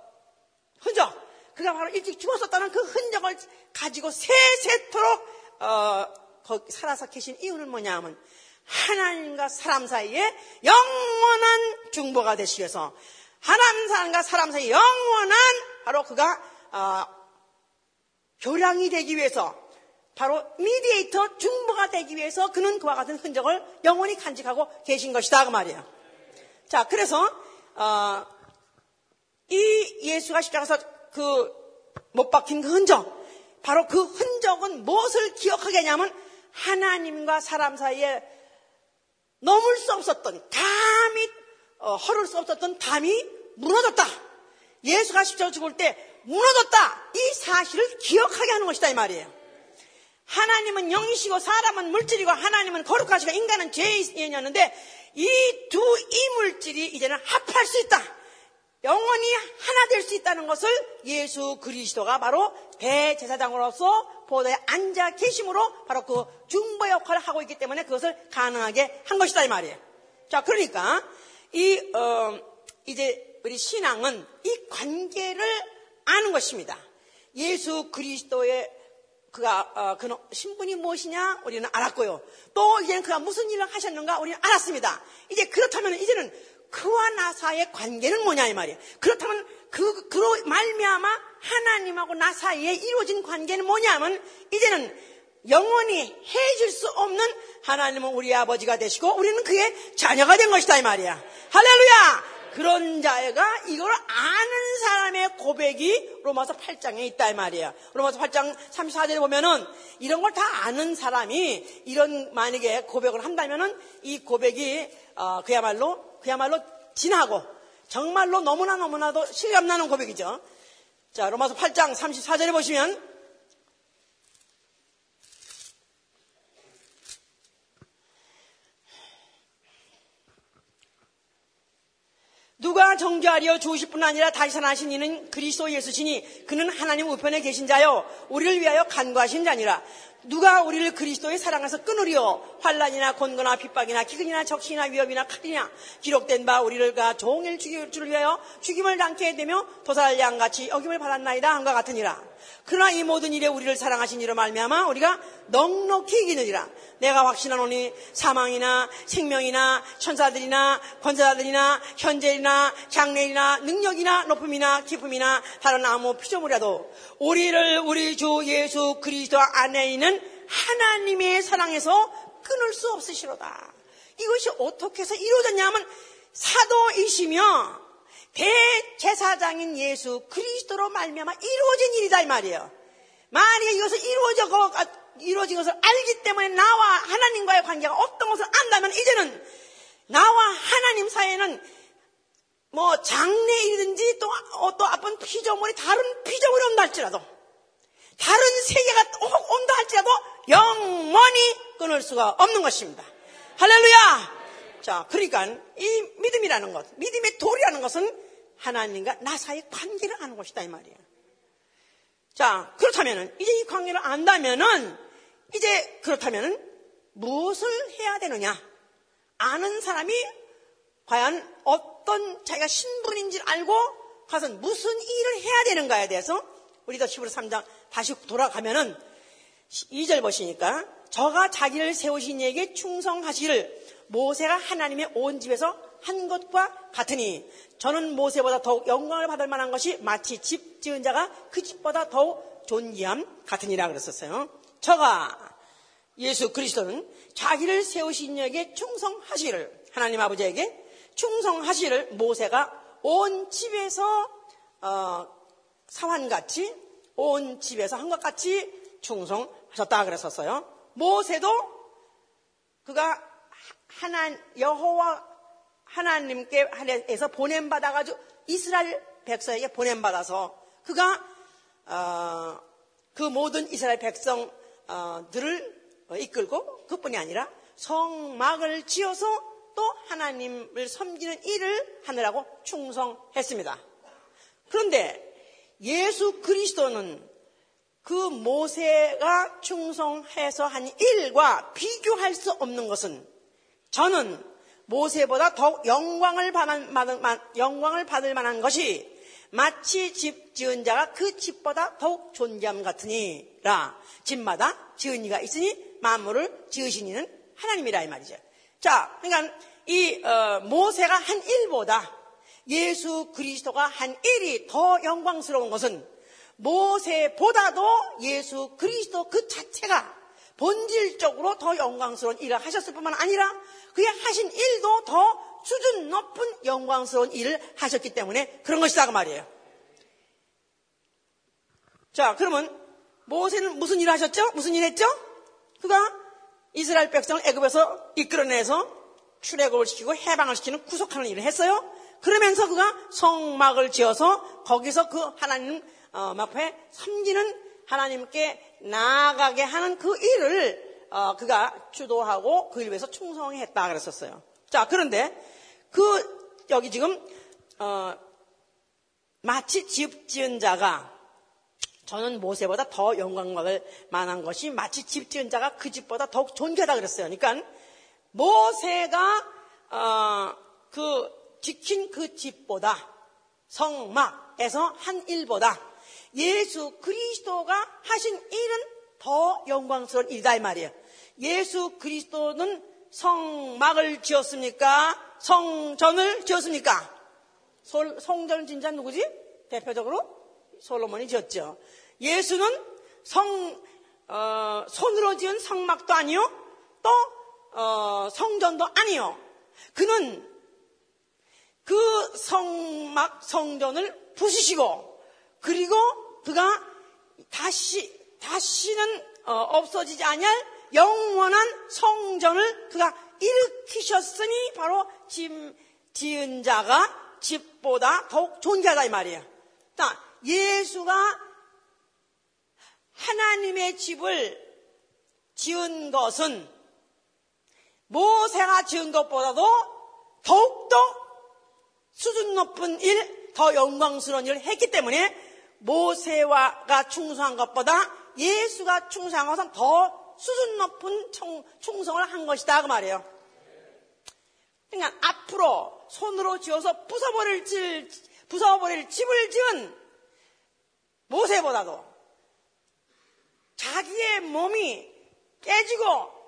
흔적. 그가 바로 일찍 죽었었다는 그 흔적을 가지고 세세토록, 어, 살아서 계신 이유는 뭐냐 하면 하나님과 사람 사이에 영원한 중보가 되시기 위해서 하나님 사람과 사람 사이 에 영원한 바로 그가 어, 교량이 되기 위해서 바로 미디에이터 중보가 되기 위해서 그는 그와 같은 흔적을 영원히 간직하고 계신 것이다 그 말이에요. 자 그래서 어, 이 예수가 십자가에서 그 못 박힌 그 흔적 바로 그 흔적은 무엇을 기억하게 하냐면 하나님과 사람 사이에 넘을 수 없었던 감히 어, 허를 수 없었던 담이 무너졌다. 예수가 십자가 죽을 때 무너졌다. 이 사실을 기억하게 하는 것이다 이 말이에요. 하나님은 영이시고 사람은 물질이고 하나님은 거룩하시고 인간은 죄인이었는데 이 두 이물질이 이제는 합할 수 있다. 영원히 하나 될 수 있다는 것을 예수 그리스도가 바로 대제사장으로서 보좌에 앉아 계심으로 바로 그 중보 역할을 하고 있기 때문에 그것을 가능하게 한 것이다 이 말이에요. 자, 그러니까 이 어, 이제 우리 신앙은 이 관계를 아는 것입니다. 예수 그리스도의 그가 어, 그 신분이 무엇이냐 우리는 알았고요. 또 이제는 그가 무슨 일을 하셨는가 우리는 알았습니다. 이제 그렇다면 이제는 그와 나 사이의 관계는 뭐냐 이 말이에요. 그렇다면 그 그로 말미암아 하나님하고 나 사이에 이루어진 관계는 뭐냐면 이제는 영원히 해줄 수 없는 하나님은 우리 아버지가 되시고 우리는 그의 자녀가 된 것이다 이 말이야. 할렐루야. 그런 자가 이걸 아는 사람의 고백이 로마서 8장에 있다 이 말이에요. 로마서 8장 34절에 보면은 이런 걸 다 아는 사람이 이런 만약에 고백을 한다면은 이 고백이 어, 그야말로 그야말로 진하고 정말로 너무나 너무나도 실감나는 고백이죠. 자, 로마서 8장 34절에 보시면 누가 정죄하려 주실 뿐 아니라 다시 살아나신 이는 그리스도 예수시니 그는 하나님 우편에 계신 자요 우리를 위하여 간과하신 자니라 누가 우리를 그리스도의 사랑에서 끊으리요? 환란이나 곤고나 핍박이나 기근이나 적신이나 위협이나 칼이냐? 기록된 바 우리를 가 종일 죽일 줄을 위하여 죽임을 당케 되며 도살 양같이 어김을 받았나이다 한과 같으니라. 그러나 이 모든 일에 우리를 사랑하신 이로 말미암아 우리가 넉넉히 이기느니라. 내가 확신하노니 사망이나 생명이나 천사들이나 권사들이나 현재이나 장래이나 능력이나 높음이나 기쁨이나 다른 아무 피조물이라도 우리를 우리 주 예수 그리스도 안에 있는 하나님의 사랑에서 끊을 수 없으시로다. 이것이 어떻게 해서 이루어졌냐면 사도이시며 대제사장인 예수 그리스도로 말미암아 이루어진 일이다 이 말이에요. 만약에 이것을 이루어져 이루어진 것을 알기 때문에 나와 하나님과의 관계가 어떤 것을 안다면 이제는 나와 하나님 사이에는 뭐 장래일이든지 또, 어, 또 아픈 피조물이 다른 피조물이 온다 할지라도 다른 세계가 온다 할지라도 영원히 끊을 수가 없는 것입니다. 할렐루야! 자, 그러니까 이 믿음이라는 것, 믿음의 돌이라는 것은 하나님과 나 사이의 관계를 아는 것이다 이 말이에요. 자, 그렇다면은 이제 이 관계를 안다면은 이제 그렇다면은 무엇을 해야 되느냐? 아는 사람이 과연 어떤 자기가 신분인지를 알고 가서 무슨 일을 해야 되는가에 대해서 우리도 10으로 3장 다시 돌아가면은 2절 보시니까 저가 자기를 세우신 이에게 충성하시기를 모세가 하나님의 온 집에서 한 것과 같으니 저는 모세보다 더욱 영광을 받을 만한 것이 마치 집 지은 자가 그 집보다 더욱 존귀함 같으니라 그랬었어요. 저가 예수 그리스도는 자기를 세우신 여에게 충성하시를 하나님 아버지에게 충성하시를 모세가 온 집에서 어, 사환같이 온 집에서 한 것 같이 충성하셨다 그랬었어요. 모세도 그가 하나 여호와 하나님께 에서 보냄 받아가지고 이스라엘 백성에게 보냄 받아서 그가 어, 그 모든 이스라엘 백성들을 이끌고 그뿐이 아니라 성막을 지어서 또 하나님을 섬기는 일을 하느라고 충성했습니다. 그런데 예수 그리스도는 그 모세가 충성해서 한 일과 비교할 수 없는 것은 저는 모세보다 더욱 영광을 받을, 만한 것이 마치 집 지은 자가 그 집보다 더욱 존귀함 같으니라 집마다 지은 이가 있으니 만물을 지으신 이는 하나님이라 이 말이죠. 자, 그러니까 이 어, 모세가 한 일보다 예수 그리스도가 한 일이 더 영광스러운 것은 모세보다도 예수 그리스도 그 자체가 본질적으로 더 영광스러운 일을 하셨을 뿐만 아니라 그의 하신 일도 더 수준 높은 영광스러운 일을 하셨기 때문에 그런 것이다 그 말이에요. 자, 그러면 모세는 무슨 일을 하셨죠? 무슨 일 했죠? 그가 이스라엘 백성을 애굽에서 이끌어내서 출애굽을 시키고 해방을 시키는 구속하는 일을 했어요. 그러면서 그가 성막을 지어서 거기서 그 하나님 어, 앞에 섬기는 하나님께 나아가게 하는 그 일을 어, 그가 주도하고 그 위해서 충성했다 그랬었어요. 자 그런데 그 여기 지금 어, 마치 집 지은 자가 저는 모세보다 더 영광 받을 만한 것이 마치 집 지은 자가 그 집보다 더욱 존귀하다 그랬어요. 그러니까 모세가 어, 그 지킨 그 집보다 성막에서 한 일보다 예수 그리스도가 하신 일은 더 영광스러운 일이다 이 말이에요. 예수 그리스도는 성막을 지었습니까? 성전을 지었습니까? 성전 진짜 누구지? 대표적으로 솔로몬이 지었죠. 예수는 성 어, 손으로 지은 성막도 아니요, 또 어, 성전도 아니요. 그는 그 성막 성전을 부수시고 그리고 그가 다시 다시는 어, 없어지지 아니할 영원한 성전을 그가 일으키셨으니 바로 집 지은 자가 집보다 더욱 존귀하다 이 말이에요. 자, 예수가 하나님의 집을 지은 것은 모세가 지은 것보다도 더욱더 수준 높은 일, 더 영광스러운 일을 했기 때문에 모세와가 충성한 것보다 예수가 충성한 것은 더 수준 높은 충성을 한 것이다 그 말이에요. 그러니까 앞으로 손으로 지어서 부숴버릴 집, 부숴버릴 집을 지은 모세보다도 자기의 몸이 깨지고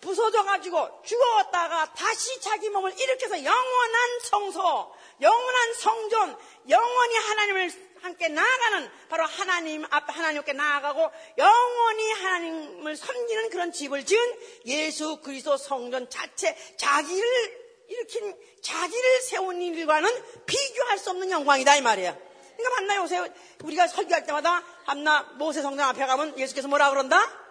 부서져가지고 죽었다가 다시 자기 몸을 일으켜서 영원한 성소, 영원한 성전, 영원히 하나님을 함께 나아가는 바로 하나님 앞 하나님께 나아가고 영원히 하나님을 섬기는 그런 집을 지은 예수 그리스도 성전 자체 자기를 일으킨 자기를 세운 일과는 비교할 수 없는 영광이다 이 말이에요. 그러니까 만나요 요새 우리가 설교할 때마다 밤나 모세 성전 앞에 가면 예수께서 뭐라 그런다?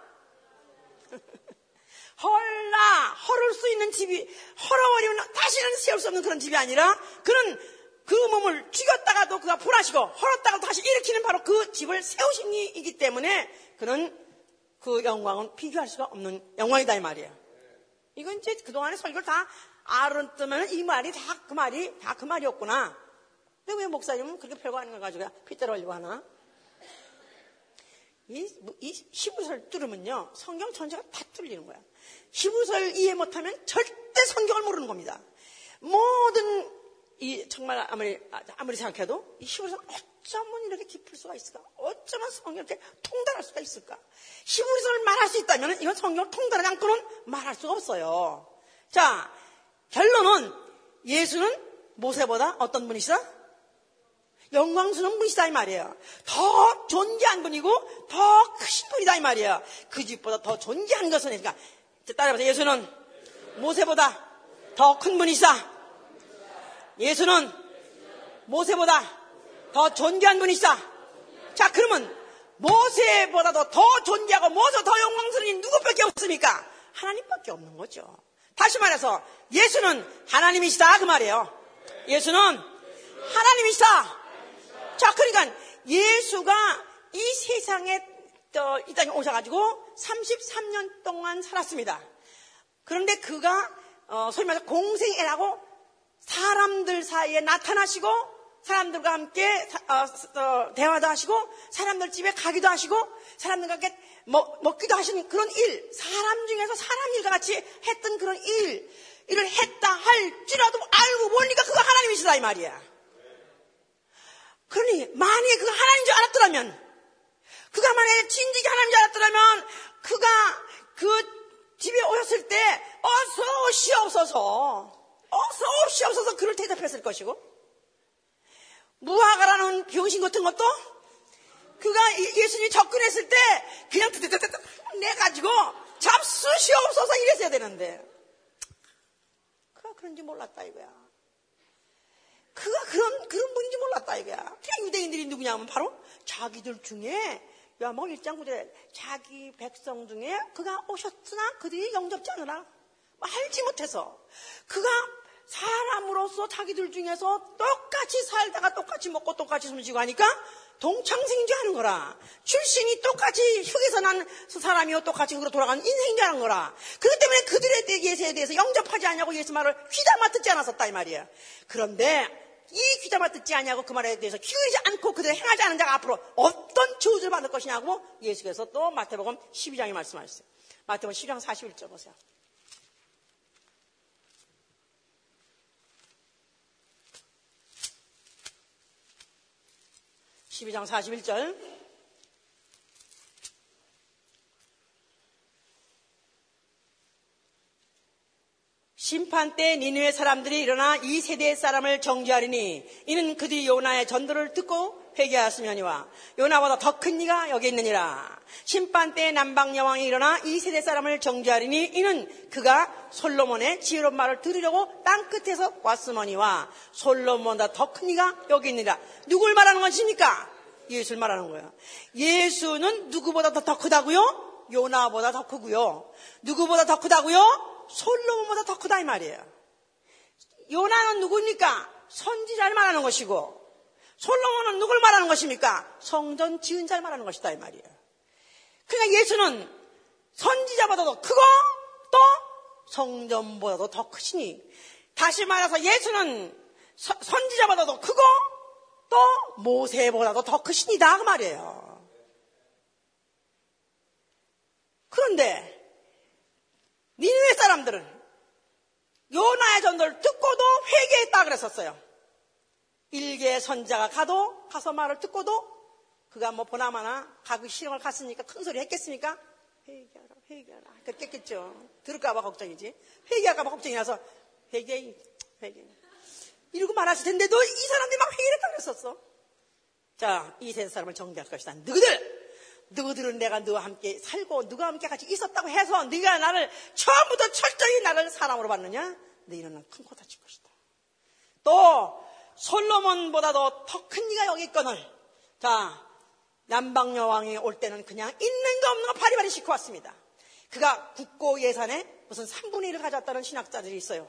헐라 헐을 수 있는 집이 헐어버리면 다시는 세울 수 없는 그런 집이 아니라 그는 그 몸을 죽였다가도 그가 불하시고 헐었다가 다시 일으키는 바로 그 집을 세우신 이기 때문에 그는 그 영광은 비교할 수가 없는 영광이다 이 말이에요. 이건 이제 그동안의 설교를 다 알았으면 이 말이 다 그 말이 다 그 말이었구나. 근데 왜 목사님은 그렇게 별거 아닌 걸 가지고 핏대를 올리고 하나? 이, 이 히브리서를 뚫으면요 성경 전체가 다 뚫리는 거야. 히브리서를 이해 못하면 절대 성경을 모르는 겁니다. 모든 이 정말 아무리 아무리 생각해도 이 히브리서는 어쩌면 이렇게 깊을 수가 있을까? 어쩌면 성경을 이렇게 통달할 수가 있을까? 히브리서를 말할 수 있다면 이건 성경을 통달하지 않고는 말할 수가 없어요. 자 결론은 예수는 모세보다 어떤 분이시다? 영광스러운 분이시다 이 말이에요. 더 존귀한 분이고 더 크신 분이다 이 말이에요. 그 집보다 더 존귀한 것은 그러니까 따라해보세요. 예수는 모세보다 더 큰 분이시다. 예수는 모세보다 더 존귀한 분이시다. 자 그러면 모세보다도 더 존귀하고 모세 더 영광스러운 누구밖에 없습니까? 하나님밖에 없는 거죠. 다시 말해서 예수는 하나님이시다 그 말이에요. 예수는 하나님이시다. 자, 그러니까 예수가 이 세상에 이 땅에 오셔가지고 33년 동안 살았습니다. 그런데 그가 어, 소위 말해서 공생애라고 사람들 사이에 나타나시고 사람들과 함께 어, 어, 대화도 하시고 사람들 집에 가기도 하시고 사람들과 함께 먹, 먹기도 하시는 그런 일 사람 중에서 사람 일과 같이 했던 그런 일 일을 했다 할지라도 알고 보니까 그가 하나님이시다 이 말이야. 그러니 만약에 그가 하나님인 줄 알았더라면 그가 만약에 진직이 하나님인 줄 알았더라면 그가 그 집에 오셨을 때 어서 오시옵소서 어서 오시옵소서 그를 대답했을 것이고 무화과라는 병신 같은 것도 그가 예수님이 접근했을 때 그냥 드드드드 내가지고 잡수시옵소서 이랬어야 되는데 그가 그런지 몰랐다 이거야. 그가 그런, 그런 분인지 몰랐다 이거야. 그 유대인들이 누구냐면 바로 자기들 중에 요한복음 1장 9절에 자기 백성 중에 그가 오셨으나 그들이 영접지 않으라. 뭐 알지 못해서 그가 사람으로서 자기들 중에서 똑같이 살다가 똑같이 먹고 똑같이 숨쉬고 하니까 동창생인 줄 아는 거라. 출신이 똑같이 흙에서 난 사람이요 똑같이 흙으로 돌아가는 인생인 줄 아는 거라. 그렇기 때문에 그들의 예수에 대해서 영접하지 않냐고 예수 말을 귀담아 듣지 않았었다 이 말이야. 그런데 이 귀담아 듣지 않냐고 그 말에 대해서 기울이지 않고 그대로 행하지 않은 자가 앞으로 어떤 저주를 받을 것이냐고 예수께서 또 마태복음 12장에 말씀하셨어요. 마태복음 12장 41절 보세요. 12장 41절. 심판 때 니누의 사람들이 일어나 이 세대의 사람을 정죄하리니 이는 그들이 요나의 전도를 듣고 회개하였으며니와 요나보다 더 큰 이가 여기 있느니라. 심판 때 남방 여왕이 일어나 이 세대 사람을 정죄하리니 이는 그가 솔로몬의 지혜로운 말을 들으려고 땅 끝에서 왔으머니와 솔로몬보다 더 큰 이가 여기 있느니라. 누굴 말하는 것입니까? 예수를 말하는 거예요. 예수는 누구보다 더, 더 크다고요? 요나보다 더 크고요. 누구보다 더 크다고요? 솔로몬보다 더 크다 이 말이에요. 요나는 누굽니까? 선지자를 말하는 것이고 솔로몬은 누굴 말하는 것입니까? 성전 지은 자를 말하는 것이다 이 말이에요. 그러니까 예수는 선지자보다도 크고 또 성전보다도 더 크시니 다시 말해서 예수는 서, 선지자보다도 크고 또 모세보다도 더 크시니다 그 말이에요. 그런데 니누의 사람들은 요나의 전도를 듣고도 회개했다 그랬었어요. 일개 선자가 가도 가서 말을 듣고도 그가 뭐 보나마나 가그 실험을 갔으니까 큰 소리 했겠습니까? 회개하라, 회개하라. 그랬겠죠. 들을까봐 걱정이지. 회개할까봐 걱정이 나서 회개, 회개. 이러고 말하실 텐데도 이 사람들이 막 회개를 했다 그랬었어. 자, 이 세상 사람을 정죄할 것이다. 너희들! 너희들은 내가 너와 함께 살고 너와 함께 같이 있었다고 해서 네가 나를 처음부터 철저히 나를 사람으로 봤느냐? 너희는 큰코 다칠 것이다. 또 솔로몬보다도 더큰 이가 여기 있거늘 자 남방 여왕이 올 때는 그냥 있는 거 없는 거 바리바리 싣고 왔습니다. 그가 국고 예산에 무슨 3분의 1을 가져왔다는 신학자들이 있어요.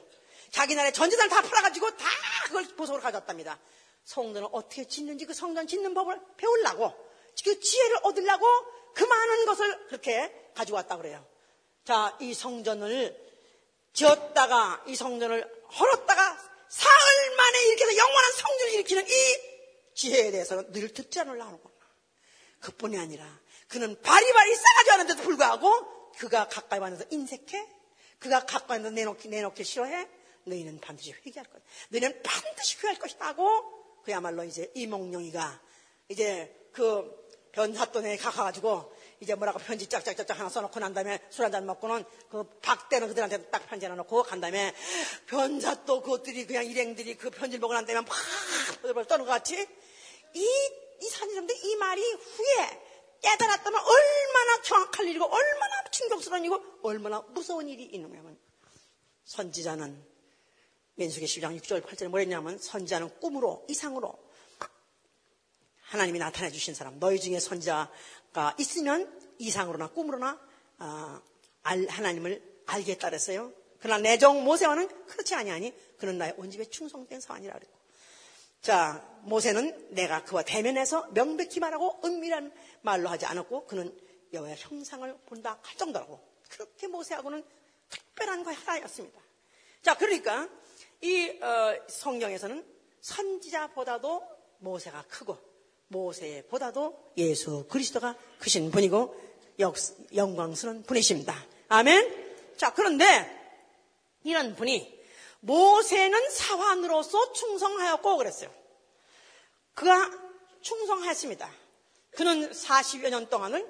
자기 나라의 전재산을 다 팔아가지고 다 그걸 보석으로 가져왔답니다. 성전을 어떻게 짓는지 그 성전 짓는 법을 배우려고 그 지혜를 얻으려고 그 많은 것을 그렇게 가지고 왔다 그래요. 자, 이 성전을 지었다가 이 성전을 헐었다가 사흘 만에 일으켜서 영원한 성전을 일으키는 이 지혜에 대해서는 늘 듣지 않으려고 하는구나. 그뿐이 아니라 그는 바리바리 싸가지 않은데도 불구하고 그가 가까이 와서 인색해? 그가 가까이 와서 내놓기, 내놓기 싫어해? 너희는 반드시 회개할 거야. 너희는 반드시 회개할 것이다 하고 그야말로 이제 이몽룡이가 이제 그 변사돈에 가가지고 이제 뭐라고 편지 짝짝짝짝 하나 써놓고 난 다음에 술 한 잔 먹고는 그 박대는 그들한테 딱 편지 하나 놓고 간 다음에 변사 또 그것들이 그냥 일행들이 그 편지를 먹고 난 다음에 막 떠는 것 같이? 이, 이 사진들이 이 말이 후에 깨달았다면 얼마나 경악할 일이고 얼마나 충격스러운 일이고 얼마나 무서운 일이 있는 거냐면 선지자는 민수기 10장 6절 8절에 뭐랬냐면 선지자는 꿈으로 이상으로 하나님이 나타내 주신 사람 너희 중에 선지자가 있으면 이상으로나 꿈으로나 아, 알, 하나님을 알겠다 그랬어요. 그러나 내정 모세와는 그렇지 아니하니 그는 나의 온 집에 충성된 사안이라 그랬고 자 모세는 내가 그와 대면해서 명백히 말하고 은밀한 말로 하지 않았고 그는 여호와의 형상을 본다 할 정도라고 그렇게 모세하고는 특별한 거 하나였습니다. 자 그러니까 이 어, 성경에서는 선지자보다도 모세가 크고 모세보다도 예수 그리스도가 크신 분이고 역, 영광스러운 분이십니다. 아멘. 자 그런데 이런 분이 모세는 사환으로서 충성하였고 그랬어요. 그가 충성했습니다. 그는 40여 년 동안을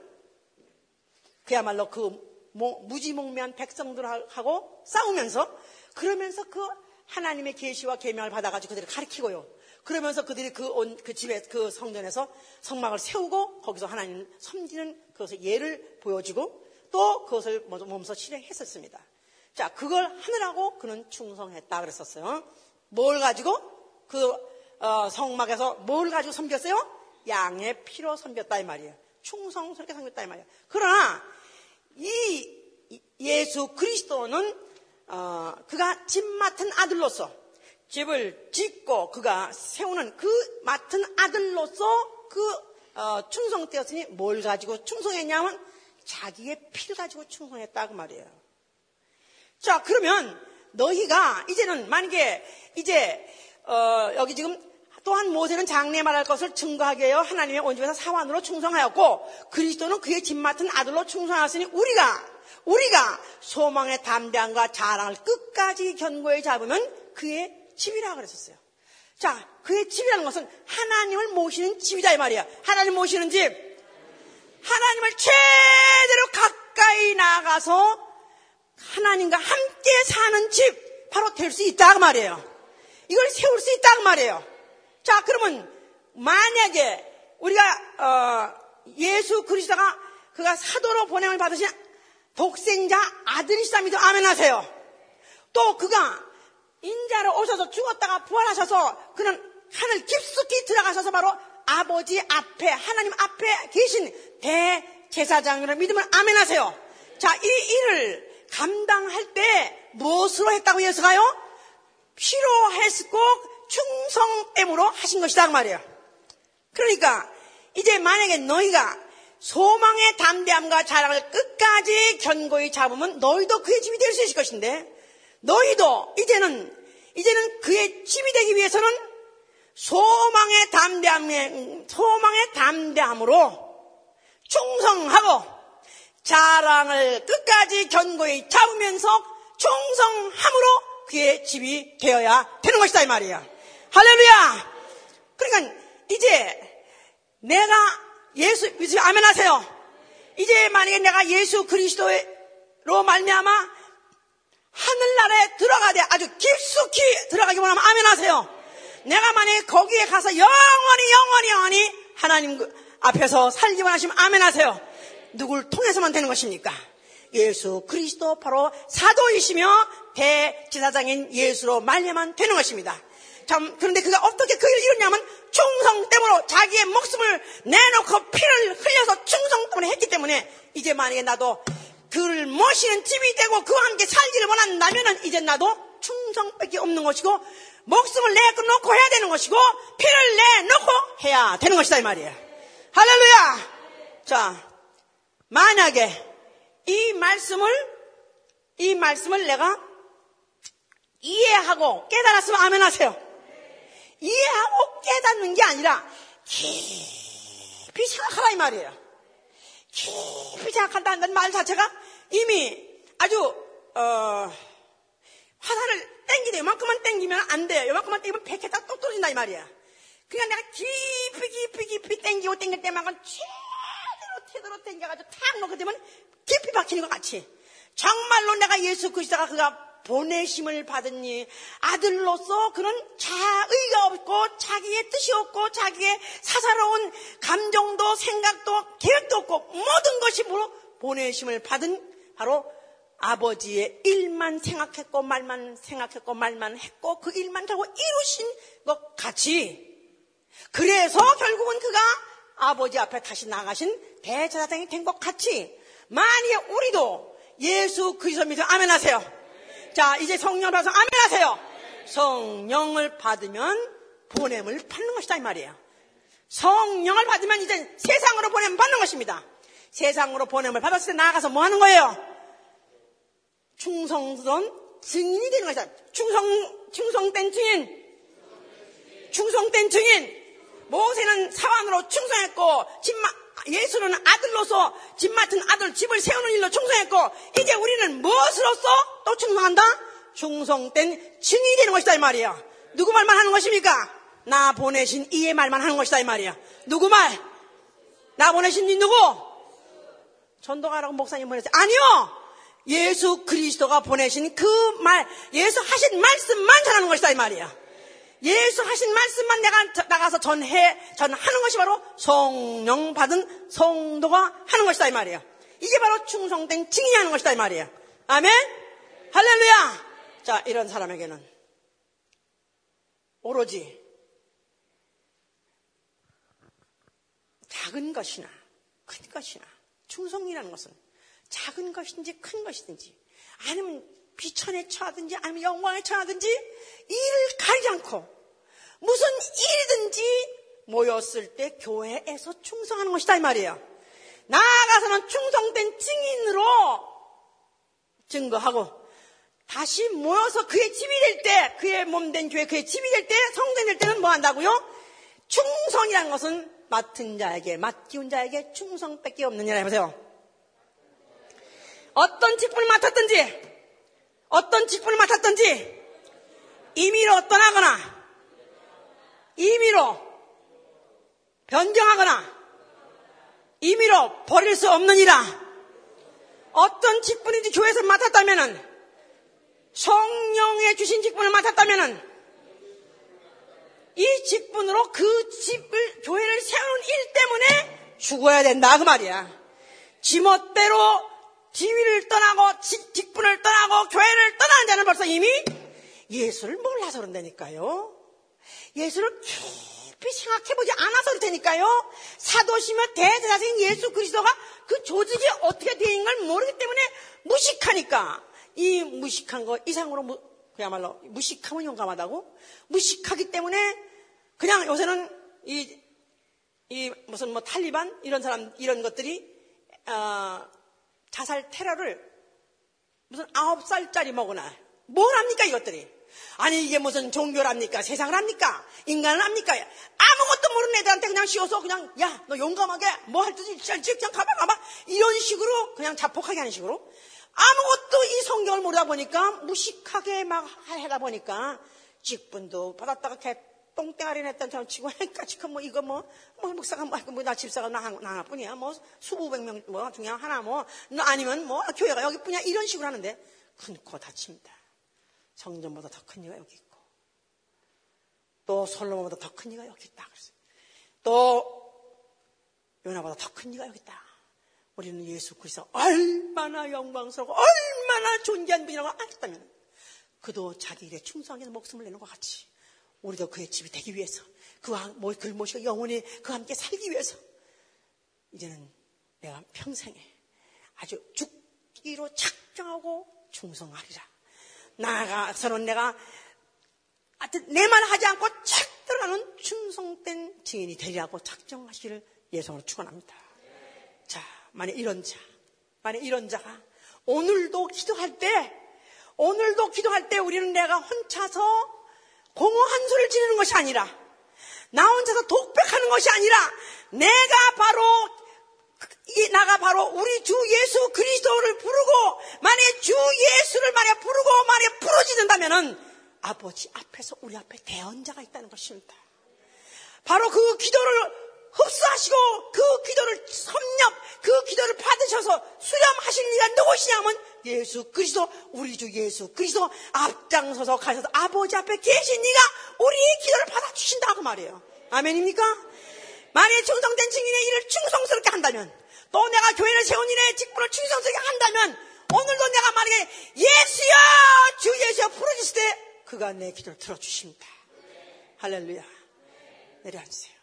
그야말로 그 무지몽매한 백성들하고 싸우면서 그러면서 그 하나님의 계시와 계명을 받아가지고 그들을 가르치고요. 그러면서 그들이 그, 온, 그 집에, 그 성전에서 성막을 세우고 거기서 하나님 섬기는 그것을 예를 보여주고 또 그것을 몸소 실행했었습니다. 자, 그걸 하느라고 그는 충성했다 그랬었어요. 뭘 가지고? 그 어, 성막에서 뭘 가지고 섬겼어요? 양의 피로 섬겼다 이 말이에요. 충성스럽게 섬겼다 이 말이에요. 그러나 이 예수 그리스도는 어, 그가 집 맡은 아들로서 집을 짓고 그가 세우는 그 맡은 아들로서 그 어, 충성되었으니 뭘 가지고 충성했냐면 자기의 피를 가지고 충성했다 그 말이에요. 자 그러면 너희가 이제는 만약에 이제 어, 여기 지금 또한 모세는 장래 말할 것을 증거하게 하여 하나님의 온집에서 사환으로 충성하였고 그리스도는 그의 집 맡은 아들로 충성하였으니 우리가 우리가 소망의 담대함과 자랑을 끝까지 견고히 잡으면 그의 집이라 그랬었어요. 자, 그의 집이라는 것은 하나님을 모시는 집이다 이 말이야. 하나님 모시는 집. 하나님을 제대로 가까이 나가서 하나님과 함께 사는 집 바로 될 수 있다 그 말이에요. 이걸 세울 수 있다 그 말이에요. 자, 그러면 만약에 우리가 어, 예수 그리스도가 그가 사도로 보냄을 받으신 독생자 아들이시다 믿어 아멘 하세요. 또 그가 인자로 오셔서 죽었다가 부활하셔서 그는 하늘 깊숙이 들어가셔서 바로 아버지 앞에 하나님 앞에 계신 대제사장으로 믿으면 아멘 하세요. 자, 이 일을 감당할 때 무엇으로 했다고 예수가요? 필요했고 충성됨으로 하신 것이다 그 말이에요. 그러니까 이제 만약에 너희가 소망의 담대함과 자랑을 끝까지 견고히 잡으면 너희도 그의 집이 될 수 있을 것인데 너희도 이제는 이제는 그의 집이 되기 위해서는 소망의 담대함 소망의 담대함으로 충성하고 자랑을 끝까지 견고히 잡으면서 충성함으로 그의 집이 되어야 되는 것이다 이 말이야. 할렐루야! 그러니까 이제 내가 예수 믿으 아멘 하세요. 이제 만약에 내가 예수 그리스도로 말미암아 하늘나라에 들어가야 돼. 아주 깊숙이 들어가기 원하면 아멘 하세요. 내가 만약에 거기에 가서 영원히 영원히 영원히 하나님 그 앞에서 살기 원하시면 아멘 하세요. 누굴 통해서만 되는 것입니까? 예수 그리스도 바로 사도이시며 대지사장인 예수로 말려만 되는 것입니다. 참, 그런데 그가 어떻게 그 일을 이뤘냐면 충성 때문에 자기의 목숨을 내놓고 피를 흘려서 충성 때문에 했기 때문에 이제 만약에 나도 그를 모시는 집이 되고 그와 함께 살기를 원한다면은 이제 나도 충성밖에 없는 것이고 목숨을 내놓고 해야 되는 것이고 피를 내놓고 해야 되는 것이다 이 말이에요. 할렐루야! 자, 만약에 이 말씀을 이 말씀을 내가 이해하고 깨달았으면 아멘 하세요. 이해하고 깨닫는 게 아니라 깊이 생각하라 이 말이에요. 깊이 생각한다는 말 자체가 이미 아주 어, 화살을 땡기되 요만큼만 땡기면 안 돼요. 요만큼만 땡기면 백해 다똑 떨어진다 이 말이야. 그러니까 내가 깊이 깊이 깊이 땡기고 땡길 때만큼 제대로 제대로 땡겨가지고 탁 놓게 되면 깊이 박히는 것 같이 정말로 내가 예수 그리스도가 그가 보내심을 받으니 아들로서 그는 자의가 없고 자기의 뜻이 없고 자기의 사사로운 감정도 생각도 계획도 없고 모든 것이 뭐로 보내심을 받은 바로 아버지의 일만 생각했고 말만 생각했고 말만 했고 그 일만 하고 이루신 것 같이 그래서 결국은 그가 아버지 앞에 다시 나가신 대제사장이 된 것 같이 만약에 우리도 예수 그리스도 믿어 아멘 하세요. 자 이제 성령을 받아서 아멘 하세요. 성령을 받으면 보냄을 받는 것이다 이 말이에요. 성령을 받으면 이제 세상으로 보냄을 받는 것입니다. 세상으로 보냄을 받았을 때 나아가서 뭐 하는 거예요? 충성스러운 증인이 되는 것이다. 충성, 충성된 증인. 충성된 증인. 모세는 사환으로 충성했고, 집마, 예수는 아들로서 집 맡은 아들 집을 세우는 일로 충성했고, 이제 우리는 무엇으로서 또 충성한다? 충성된 증인이 되는 것이다, 이 말이야. 누구 말만 하는 것입니까? 나 보내신 이의 말만 하는 것이다, 이 말이야. 누구 말? 나 보내신 이 누구? 전도가라고 목사님 보냈어요. 아니요! 예수 그리스도가 보내신 그 말, 예수 하신 말씀만 전하는 것이다 이 말이야. 예수 하신 말씀만 내가 나가서 전해, 전하는 것이 바로 성령 받은 성도가 하는 것이다 이 말이야. 이게 바로 충성된 증인이 하는 것이다 이 말이야. 아멘? 할렐루야! 자, 이런 사람에게는 오로지 작은 것이나 큰 것이나 충성이라는 것은 작은 것인지 큰 것이든지 아니면 비천에 처하든지 아니면 영광에 처하든지 일을 가리지 않고 무슨 일이든지 모였을 때 교회에서 충성하는 것이다 이 말이에요. 나아가서는 충성된 증인으로 증거하고 다시 모여서 그의 집이 될 때, 그의 몸 된 교회, 그의 집이 될 때, 성전 될 때는 뭐 한다고요? 충성이라는 것은 맡은 자에게, 맡기운 자에게 충성밖에 일이라 해보세요. 어떤 직분을 맡았든지, 어떤 직분을 맡았든지, 임의로 떠나거나, 임의로 변경하거나, 임의로 버릴 수 없는 이라, 어떤 직분인지 교회에서 맡았다면은, 성령의 주신 직분을 맡았다면은, 이 직분으로 그 집을, 교회를 세우는 일 때문에 죽어야 된다. 그 말이야. 지멋대로 지위를 떠나고 직분을 떠나고 교회를 떠나는 자는 벌써 이미 예수를 몰라서 그런다니까요. 예수를 깊이 생각해보지 않아서 그렇다니까요. 사도시며 대대사생 예수 그리스도가 그 조직이 어떻게 되는 걸 모르기 때문에 무식하니까 이 무식한 거 이상으로 무, 그야말로 무식하면 용감하다고 무식하기 때문에 그냥 요새는 이, 이 무슨 뭐 탈리반 이런 사람 이런 것들이 어, 자살 테러를 무슨 아홉 살짜리 먹으나 뭘 합니까 이것들이? 아니 이게 무슨 종교를 합니까? 세상을 합니까? 인간을 합니까? 아무것도 모르는 애들한테 그냥 씌워서 그냥 야 너 용감하게 뭐할 듯이 그냥 가봐 가봐 이런 식으로 그냥 자폭하게 하는 식으로 아무것도 이 성경을 모르다 보니까 무식하게 막 하다 보니까 직분도 받았다가 개 똥땡아리 냈던 저 치고 까지 뭐 이거 뭐, 뭐 목사가 뭐, 뭐나 집사가 나, 나 하나뿐이야 뭐 수백 명뭐 중에 하나 뭐 아니면 뭐 교회가 여기뿐이야 이런 식으로 하는데 큰코 다칩니다. 성전보다 더 큰 이가 여기 있고 또 솔로몬보다 더 큰 이가 여기 있다 그랬어요. 또 요나보다 더 큰 이가 여기 있다. 우리는 예수 그리스도 얼마나 영광스럽고 얼마나 존귀한 분이라고 알았다면 그도 자기 일에 충성해서 목숨을 내는 것 같이 우리도 그의 집이 되기 위해서 그와 그를 모시고 영원히 그와 함께 살기 위해서 이제는 내가 평생에 아주 죽기로 작정하고 충성하리라. 나아가서는 내가 내말 하지 않고 착 들어가는 충성된 증인이 되리라고 작정하시기를 예성으로 축원합니다. 자, 만약 이런 자, 만약 이런 자가 오늘도 기도할 때, 오늘도 기도할 때 우리는 내가 혼자서 공허 한 소리를 지르는 것이 아니라 나 혼자서 독백하는 것이 아니라 내가 바로 이 나가 바로 우리 주 예수 그리스도를 부르고 만약에 주 예수를 만약 부르고 만약에 부르짖는다면은 아버지 앞에서 우리 앞에 대언자가 있다는 것입니다. 바로 그 기도를 흡수하시고 그 기도를 섭렵, 그 기도를 받으셔서 수렴하실 이가 누구시냐면 예수 그리스도 우리 주 예수 그리스도 앞장서서 가셔서 아버지 앞에 계신 이가 우리의 기도를 받아주신다 그 말이에요. 아멘입니까? 만약에 충성된 증인의 일을 충성스럽게 한다면 또 내가 교회를 세운 일에 직분을 충성스럽게 한다면 오늘도 내가 만약에 예수여 주 예수여 부르짖을 때 그가 내 기도를 들어주십니다. 할렐루야. 내려앉으세요.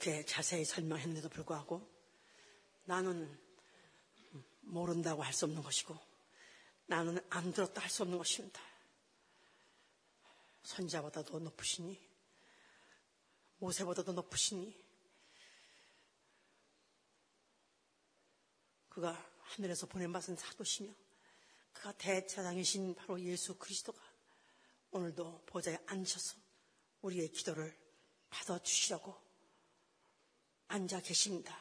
이렇게 자세히 설명했는데도 불구하고 나는 모른다고 할 수 없는 것이고 나는 안 들었다 할 수 없는 것입니다. 선자보다도 높으시니 모세보다도 높으시니 그가 하늘에서 보낸 받은 사도시며 그가 대차장이신 바로 예수 그리스도가 오늘도 보좌에 앉으셔서 우리의 기도를 받아주시려고 앉아 계십니다.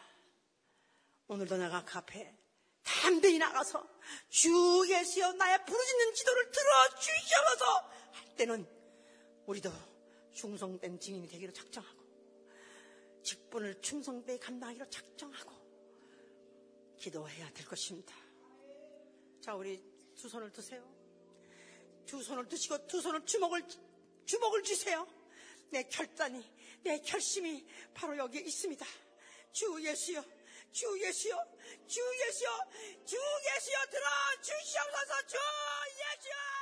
오늘도 내가 그 앞에 담대히 나가서 주 예수여 나의 부르짖는 기도를 들어주시옵소서 할 때는 우리도 충성된 증인이 되기로 작정하고 직분을 충성되게 감당하기로 작정하고 기도해야 될 것입니다. 자, 우리 두 손을 드세요. 두 손을 드시고 두 손을 주먹을 주먹을 주세요. 내 결단이 내 결심이 바로 여기에 있습니다. 주 예수여 주 예수여, 주 예수여, 주 예수여 들어 주시옵소서 주 예수여.